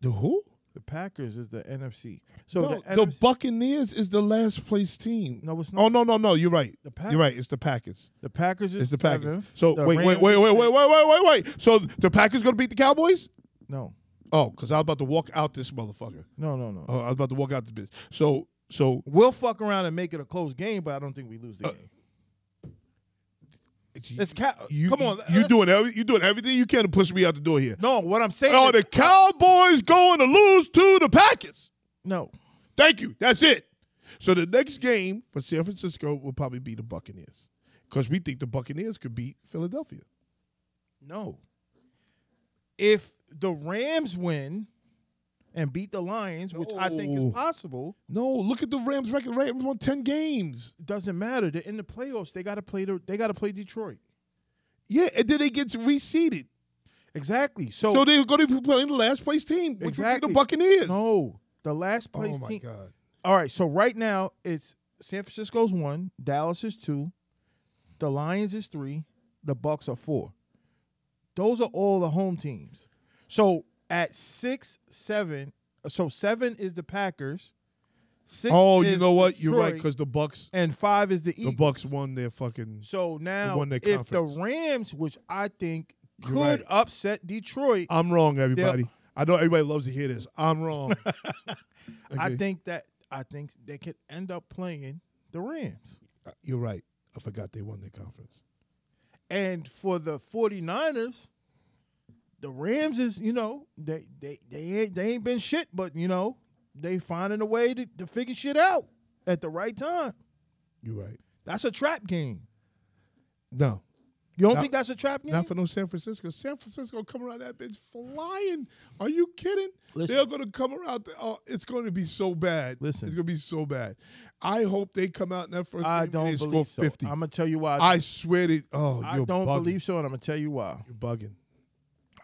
the who? The Packers is the NFC. So no, the, the NFC Buccaneers is the last place team. no, it's not. Oh no, no, no! You're right. The Pack- You're right. It's the Packers. The Packers is It's the Packers. seventh. So The wait, wait, Rams wait, wait, sixth. wait, wait, wait, wait. So the Packers gonna beat the Cowboys? No, Oh, because I was about to walk out this motherfucker. no, no, no. Oh, I was about to walk out this bitch. So, so We'll fuck around and make it a close game, but I don't think we lose the Uh, game. It's, ca- you, come on, you doing every, you doing everything you can to push me out the door here. No, what I'm saying. Are is- the Cowboys going to lose to the Packers? no, Thank you. That's it. So the next game for San Francisco will probably be the Buccaneers because we think the Buccaneers could beat Philadelphia. no. If the Rams win and beat the Lions, which I think No. is possible, No, look at the Rams record. Rams won ten games. doesn't matter. They're in the playoffs. They got to play. The, they got to play Detroit. Yeah, and then they get reseeded. Exactly. So, So they're going to be playing the last place team, which would be Exactly. the Buccaneers. no, the last oh place oh my team. god. All right. So right now it's San Francisco's one, Dallas is two, the Lions is three, the Bucks are four. Those are all the home teams. So at six, seven, so seven is the Packers. Six Oh, you know what? You're right because the Bucks, and five is the the Bucks won their fucking. So now, won their if the conference. Rams, which I think could right. upset Detroit, I'm wrong, everybody. I know everybody loves to hear this. I'm wrong. I Okay. think that I think they could end up playing the Rams. Uh, You're right. I forgot they won their conference. And for the 49ers, the Rams is, you know, they they they ain't they ain't been shit, but you know, they finding a way to, to figure shit out at the right time. You're right. That's a trap game. No, You don't Not- think that's a trap game? not for no San Francisco. San Francisco come around that bitch flying. Are you kidding? Listen. They're gonna come around. The, oh, it's going to be so bad. Listen. it's gonna be so bad. I hope they come out in that first I game don't and they score believe so. 50. I'm gonna tell you why. I swear to. Oh, I don't bugging. believe so, and I'm gonna tell you why. You're bugging.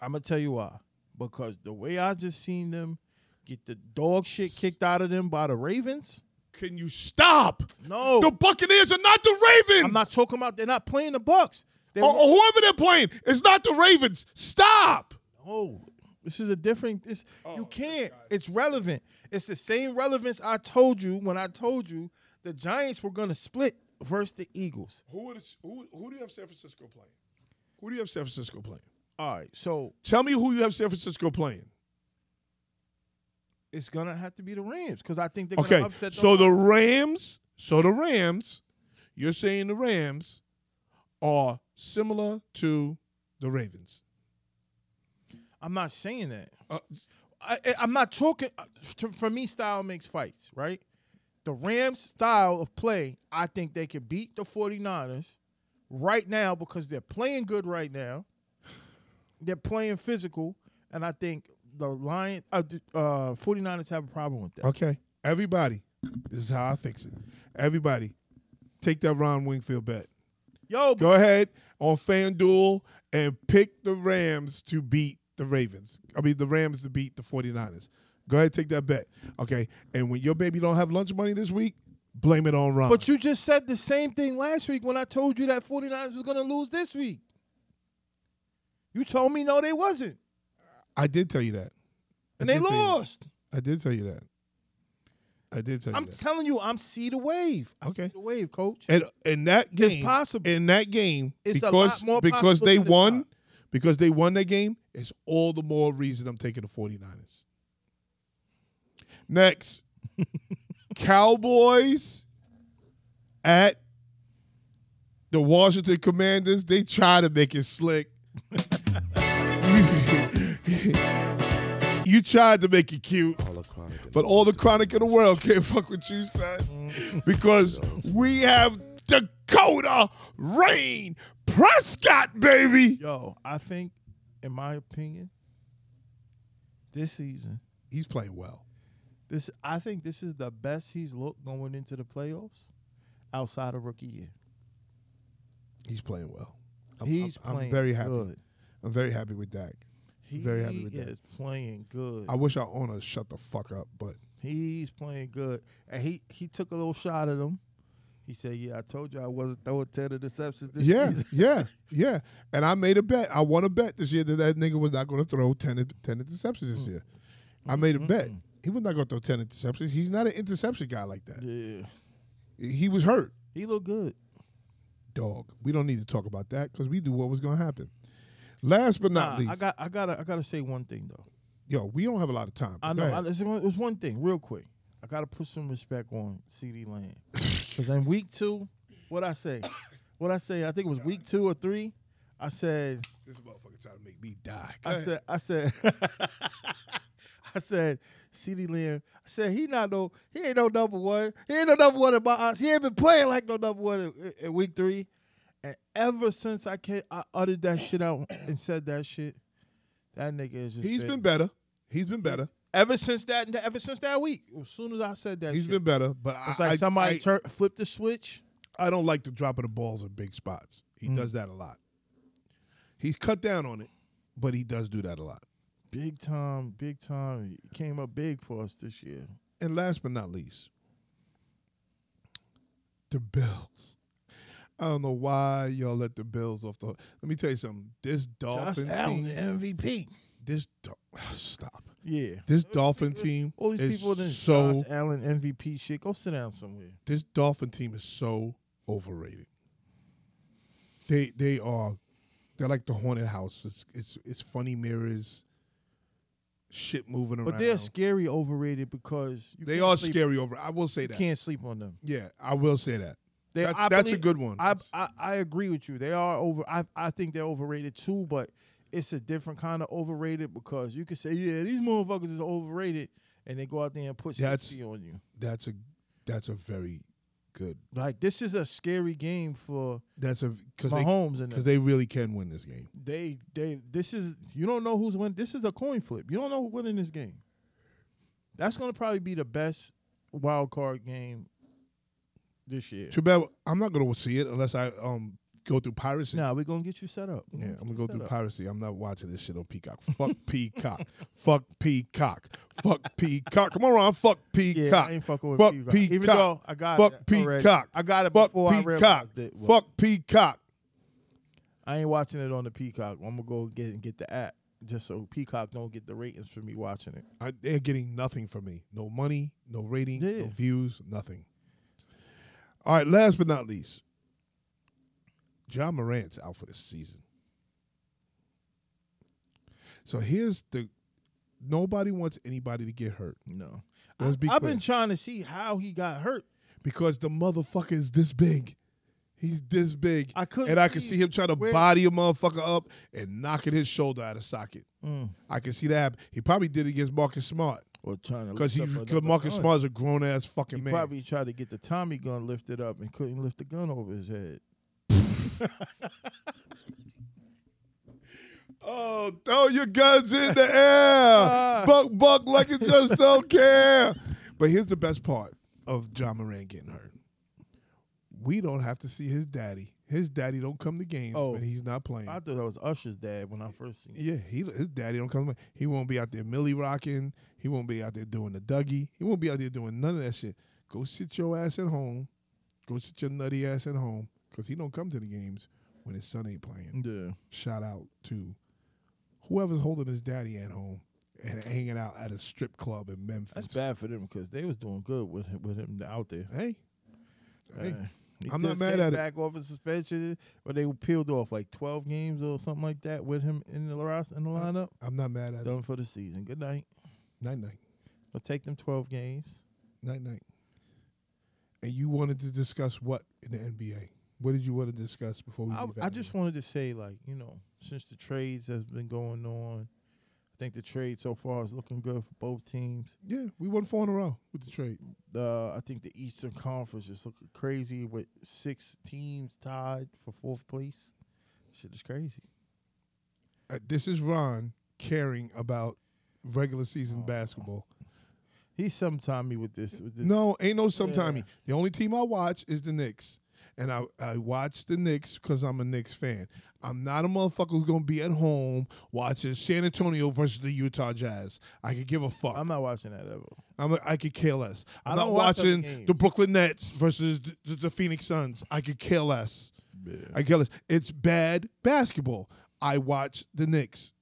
I'm gonna tell you why. Because the way I just seen them get the dog shit kicked out of them by the Ravens. Can you stop? No, The Buccaneers are not the Ravens. I'm not talking about. They're not playing the Bucks. Or, or whoever they're playing. It's not the Ravens. Stop. Oh, this is a different. This Oh, you can't. It's relevant. It's the same relevance I told you when I told you the Giants were going to split versus the Eagles. Who, would it, who who do you have San Francisco playing? Who do you have San Francisco playing? All right, so Tell me who you have San Francisco playing. it's gonna have to be the Rams because I think they're Okay, gonna upset. so the Rams, so the Rams, you're saying the Rams are similar to the Ravens. I'm not saying that. Uh, I, I'm not talking. uh, For me, style makes fights, right? The Rams' style of play, I think they can beat the 49ers right now because they're playing good right now. They're playing physical, and I think the Lions, uh, uh, 49ers have a problem with that. okay, everybody, this is how I fix it. Everybody, take that Ron Wingfield bet. Yo, Go ahead on FanDuel and pick the Rams to beat the Ravens. I mean, the Rams to beat the 49ers. Go ahead, take that bet. Okay. And when your baby don't have lunch money this week, blame it on Ron. but you just said the same thing last week when I told you that 49ers was going to lose this week. You told me no, they wasn't, I did tell you that. I and they lost. I did tell you that. I did tell you I'm that. telling you, I'm see the wave. I Okay. the wave, coach. and in that It's possible. in that game, It's a because lot more because they won, because they won that game, it's all the more reason I'm taking the 49ers. Next, Cowboys at the Washington Commanders. They try to make it slick. you tried to make it cute. But all the chronic in the world can't fuck with you, son. Because we have Dakota Rain Prescott, baby. Yo, I think, in my opinion, this season, He's playing well. this I think this is the best he's looked going into the playoffs outside of rookie year. He's playing well. I'm, He's I'm, I'm very happy. good. I'm very happy with Dak. He Very happy with that. is playing good. I wish our owner shut the fuck up, but He's playing good, and he he took a little shot at him. He said, "Yeah, I told you I wasn't throwing ten interceptions this year. yeah, season." yeah, yeah. And I made a bet. I won a bet this year that that nigga was not going to throw 10, 10 interceptions this mm. year. I made a bet. He was not going to throw 10 interceptions. He's not an interception guy like that. Yeah, He was hurt. he looked good. Dog. We don't need to talk about that because we knew what was going to happen. Last but not Nah, least. I got I gotta I gotta say one thing though. Yo, we don't have a lot of time. I know. I, it's, one, it's one thing, real quick. I gotta put some respect on CD Lamb because in week two, what I say, what I say, I think it was week two or three. I said, this motherfucker trying to make me die. Go I ahead. said, I said, I said, CD Lamb. I said he not no, he ain't no number one. He ain't no number one in my eyes. He ain't been playing like no number one in, in week three. And ever since I came, I uttered that shit out and said that shit. That nigga is just. He's been better. He's been better. ever since that. Ever since that week. As soon as I said that, He's shit, been better. But it's I, like somebody I, tur- flipped the switch. I don't like the drop of the balls in big spots. He Mm. does that a lot. He's cut down on it, but he does do that a lot. Big time, big time. He came up big for us this year. And last but not least, the Bills. I don't know why y'all let the Bills off the hook. Let me tell you something. This Dolphin Josh Allen, team, the MVP. this Dol- stop. Yeah. This Dolphin team All these is people in so Josh Allen MVP shit. Go sit down somewhere. this Dolphin team is so overrated. They they are they're like the haunted house. It's it's it's funny mirrors, shit moving around. But they're scary overrated because you they are sleep- scary over. I will say that. You that. can't sleep on them. Yeah, I will say that. They, That's, I that's a good one. I, I I agree with you. They are over. I I think they're overrated too, but it's a different kind of overrated because you could say, yeah, these motherfuckers is overrated, and they go out there and put That's- on you. that's a that's a very good. Like this is a scary game for That's a because they Mahomes because them. they really can win this game. they they this is you don't know who's winning. This is a coin flip. You don't know who's winning this game. That's gonna probably be the best wild card game this year. Too bad I'm not gonna see it unless I um go through piracy. Nah, we're gonna get you set up. We're Yeah, I'm gonna go through up. piracy. I'm not watching this shit on Peacock. Fuck Peacock. Fuck Peacock. Fuck Peacock. Come on, Ron. Fuck Yeah, Peacock. I ain't fucking with Fuck Peacock. Even though I got Fuck it already. Peacock. I got it Fuck before I Peacock. realized it. Well, Fuck Peacock. I ain't watching it on the Peacock. I'm gonna go get and get the app just so Peacock don't get the ratings for me watching it. I, they're getting nothing from me. No money, no rating, no views, nothing. All right, last but not least, Ja Morant's out for this season. So here's the nobody wants anybody to get hurt No, Let's I, be I've been trying to see how he got hurt. because the motherfucker is this big. He's this big. I couldn't and I can see see him trying to where- body a motherfucker up and knocking his shoulder out of socket. Mm. I can see that. He probably did it against Marcus Smart Or trying to because he because Marcus gun. Smart's a grown ass He fucking man. probably tried to get the Tommy gun lifted up and couldn't lift the gun over his head. Oh, throw your guns in the air. Buck, buck, like you just don't care. But here's the best part of Ja Morant getting hurt. We don't have to see his daddy. His daddy don't come to games Oh. when he's not playing. I thought that was Usher's dad when I first seen. him. yeah, he his daddy don't come. He won't be out there millie rocking. He won't be out there doing the Dougie. He won't be out there doing none of that shit. Go sit your ass at home. Go sit your nutty ass at home because he don't come to the games when his son ain't playing. Yeah. shout out to whoever's holding his daddy at home and hanging out at a strip club in Memphis. That's bad for them because they was doing good with him, with him out there. Hey, hey, Uh, he I'm not mad at it. Back off his suspension, but they were peeled off like 12 games or something like that with him in the roster in the lineup. I'm not mad at it. Done for the season. Good night. Night night, I'll take them 12 games. night night. And you wanted to discuss what in the NBA? What did you want to discuss before we I? I just wanted to say, like, you know, since the trades has been going on, think the trade so far is looking good for both teams. yeah, we won four in a row with the trade. The I think the Eastern Conference is looking crazy with six teams tied for fourth place. Shit is crazy. Uh, this is Ron caring about regular season basketball. He's sometime me with this. With this. No, ain't no sometime. Yeah. The only team I watch is the Knicks. And I, I watch the Knicks because I'm a Knicks fan. I'm not a motherfucker who's gonna be at home watching San Antonio versus the Utah Jazz. I could give a fuck. I'm not watching that ever. I'm a, I could care less. I'm I not don't watch watching games. the Brooklyn Nets versus the, the, the Phoenix Suns. I could care less. I care less. It's bad basketball. I watch the Knicks.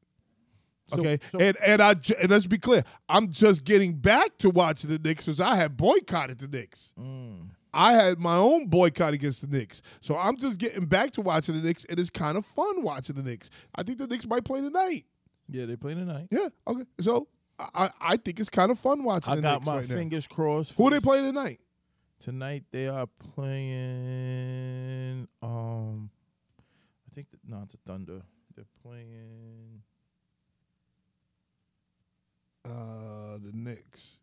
So- Okay, so- and and I and let's be clear. I'm just getting back to watching the Knicks because I had boycotted the Knicks. Mm. I had my own boycott against the Knicks, so I'm just getting back to watching the Knicks. and It is kind of fun watching the Knicks. I think the Knicks might play tonight. Yeah, they play tonight. Yeah. Okay. So I, I think it's kind of fun watching I the got Knicks my right now. fingers crossed. Who they playing tonight? Tonight they are playing. Um, I think that, no, it's the Thunder. They're playing. Uh, the Knicks.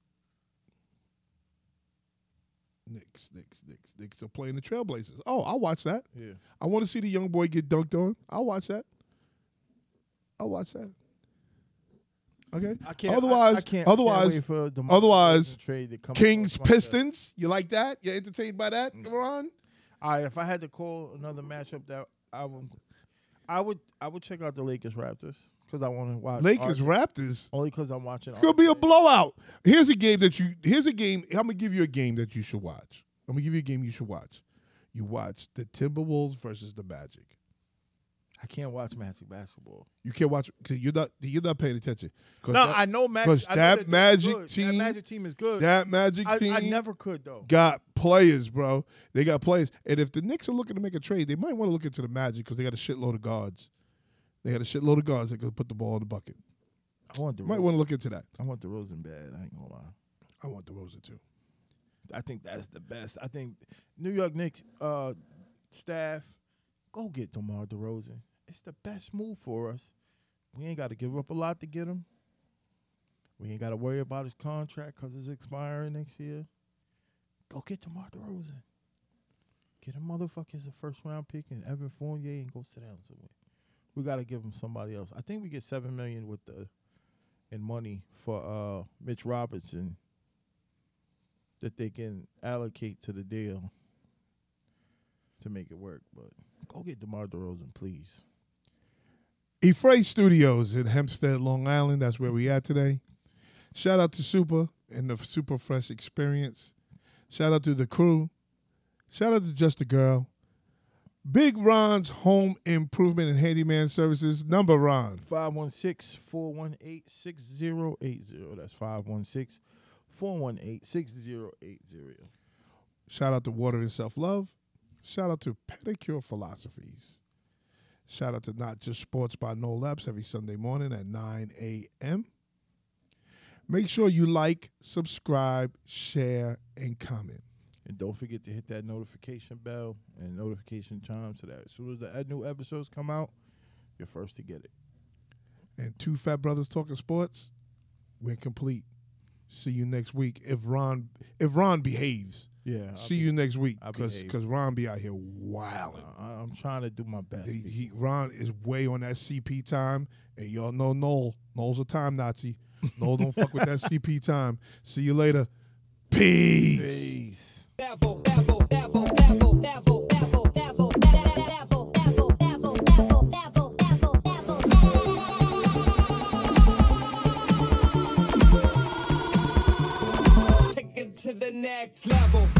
Knicks, Knicks, Knicks, Knicks are playing the Trailblazers. Oh, I'll watch that. Yeah, I want to see the young boy get dunked on. I'll watch that. I'll watch that. Okay. I can't. Otherwise- I, I can't, otherwise- can't wait for DeMar otherwise, trade to come Kings, across like that. Pistons. You like that? You're entertained by that, mm. Ron? All right, if I had to call another matchup, that I would, I would, I would check out the Lakers Raptors because I want to watch Lakers, RJ Raptors. Only because I'm watching. It's gonna be a blowout. Here's a game that you. Here's a game. I'm gonna give you a game that you should watch. I'm gonna give you a game you should watch. You watch the Timberwolves versus the Magic. I can't watch Magic basketball. You can't watch because you're not you're not paying attention. No, that, I know Magic. 'cause I know that Magic team- that Magic team is good. that Magic I, team I never could though. got players, bro. They got players. And if the Knicks are looking to make a trade, they might want to look into the Magic because they got a shitload of guards. They had a shitload of guards that could put the ball in the bucket. I want the Might want to look into that. I want DeRozan bad. I ain't gonna lie. I want DeRozan too. I think that's the best. I think New York Knicks uh, staff go get DeMar DeRozan. It's the best move for us. We ain't got to give up a lot to get him. We ain't got to worry about his contract because it's expiring next year. Go get DeMar DeRozan. Get a motherfucker as a first round pick and Evan Fournier and go sit down somewhere. We got to give him somebody else. I think we get seven million with the in money for uh, Mitch Robinson that they can allocate to the deal to make it work. But go get DeMar DeRozan, please. Efray Studios in Hempstead, Long Island. That's where we at today. Shout out to Super and the Super Fresh Experience. Shout out to the crew. Shout out to Just a Girl. Big Ron's Home Improvement and Handyman Services. Number Ron. 516 418 6080. That's 516 418 6080. Shout out to Water and Self Love. Shout out to Pedicure Philosophies. Shout out to Not Just Sports by No Labs every Sunday morning at 9 a.m. Make sure you like, subscribe, share, and comment. And don't forget to hit that notification bell and notification chime so that as soon as the new episodes come out, you're first to get it. And two fat brothers talking sports. We're complete. See you next week. If Ron if Ron behaves, Yeah. I'll see be- you next week because because Ron be out here wilding. Uh, I- I'm trying to do my best. He, he, Ron is way on that CP time, and y'all know Noel. Noel's a time Nazi. Noel don't fuck with that CP time. See you later. Peace. Peace to the next level.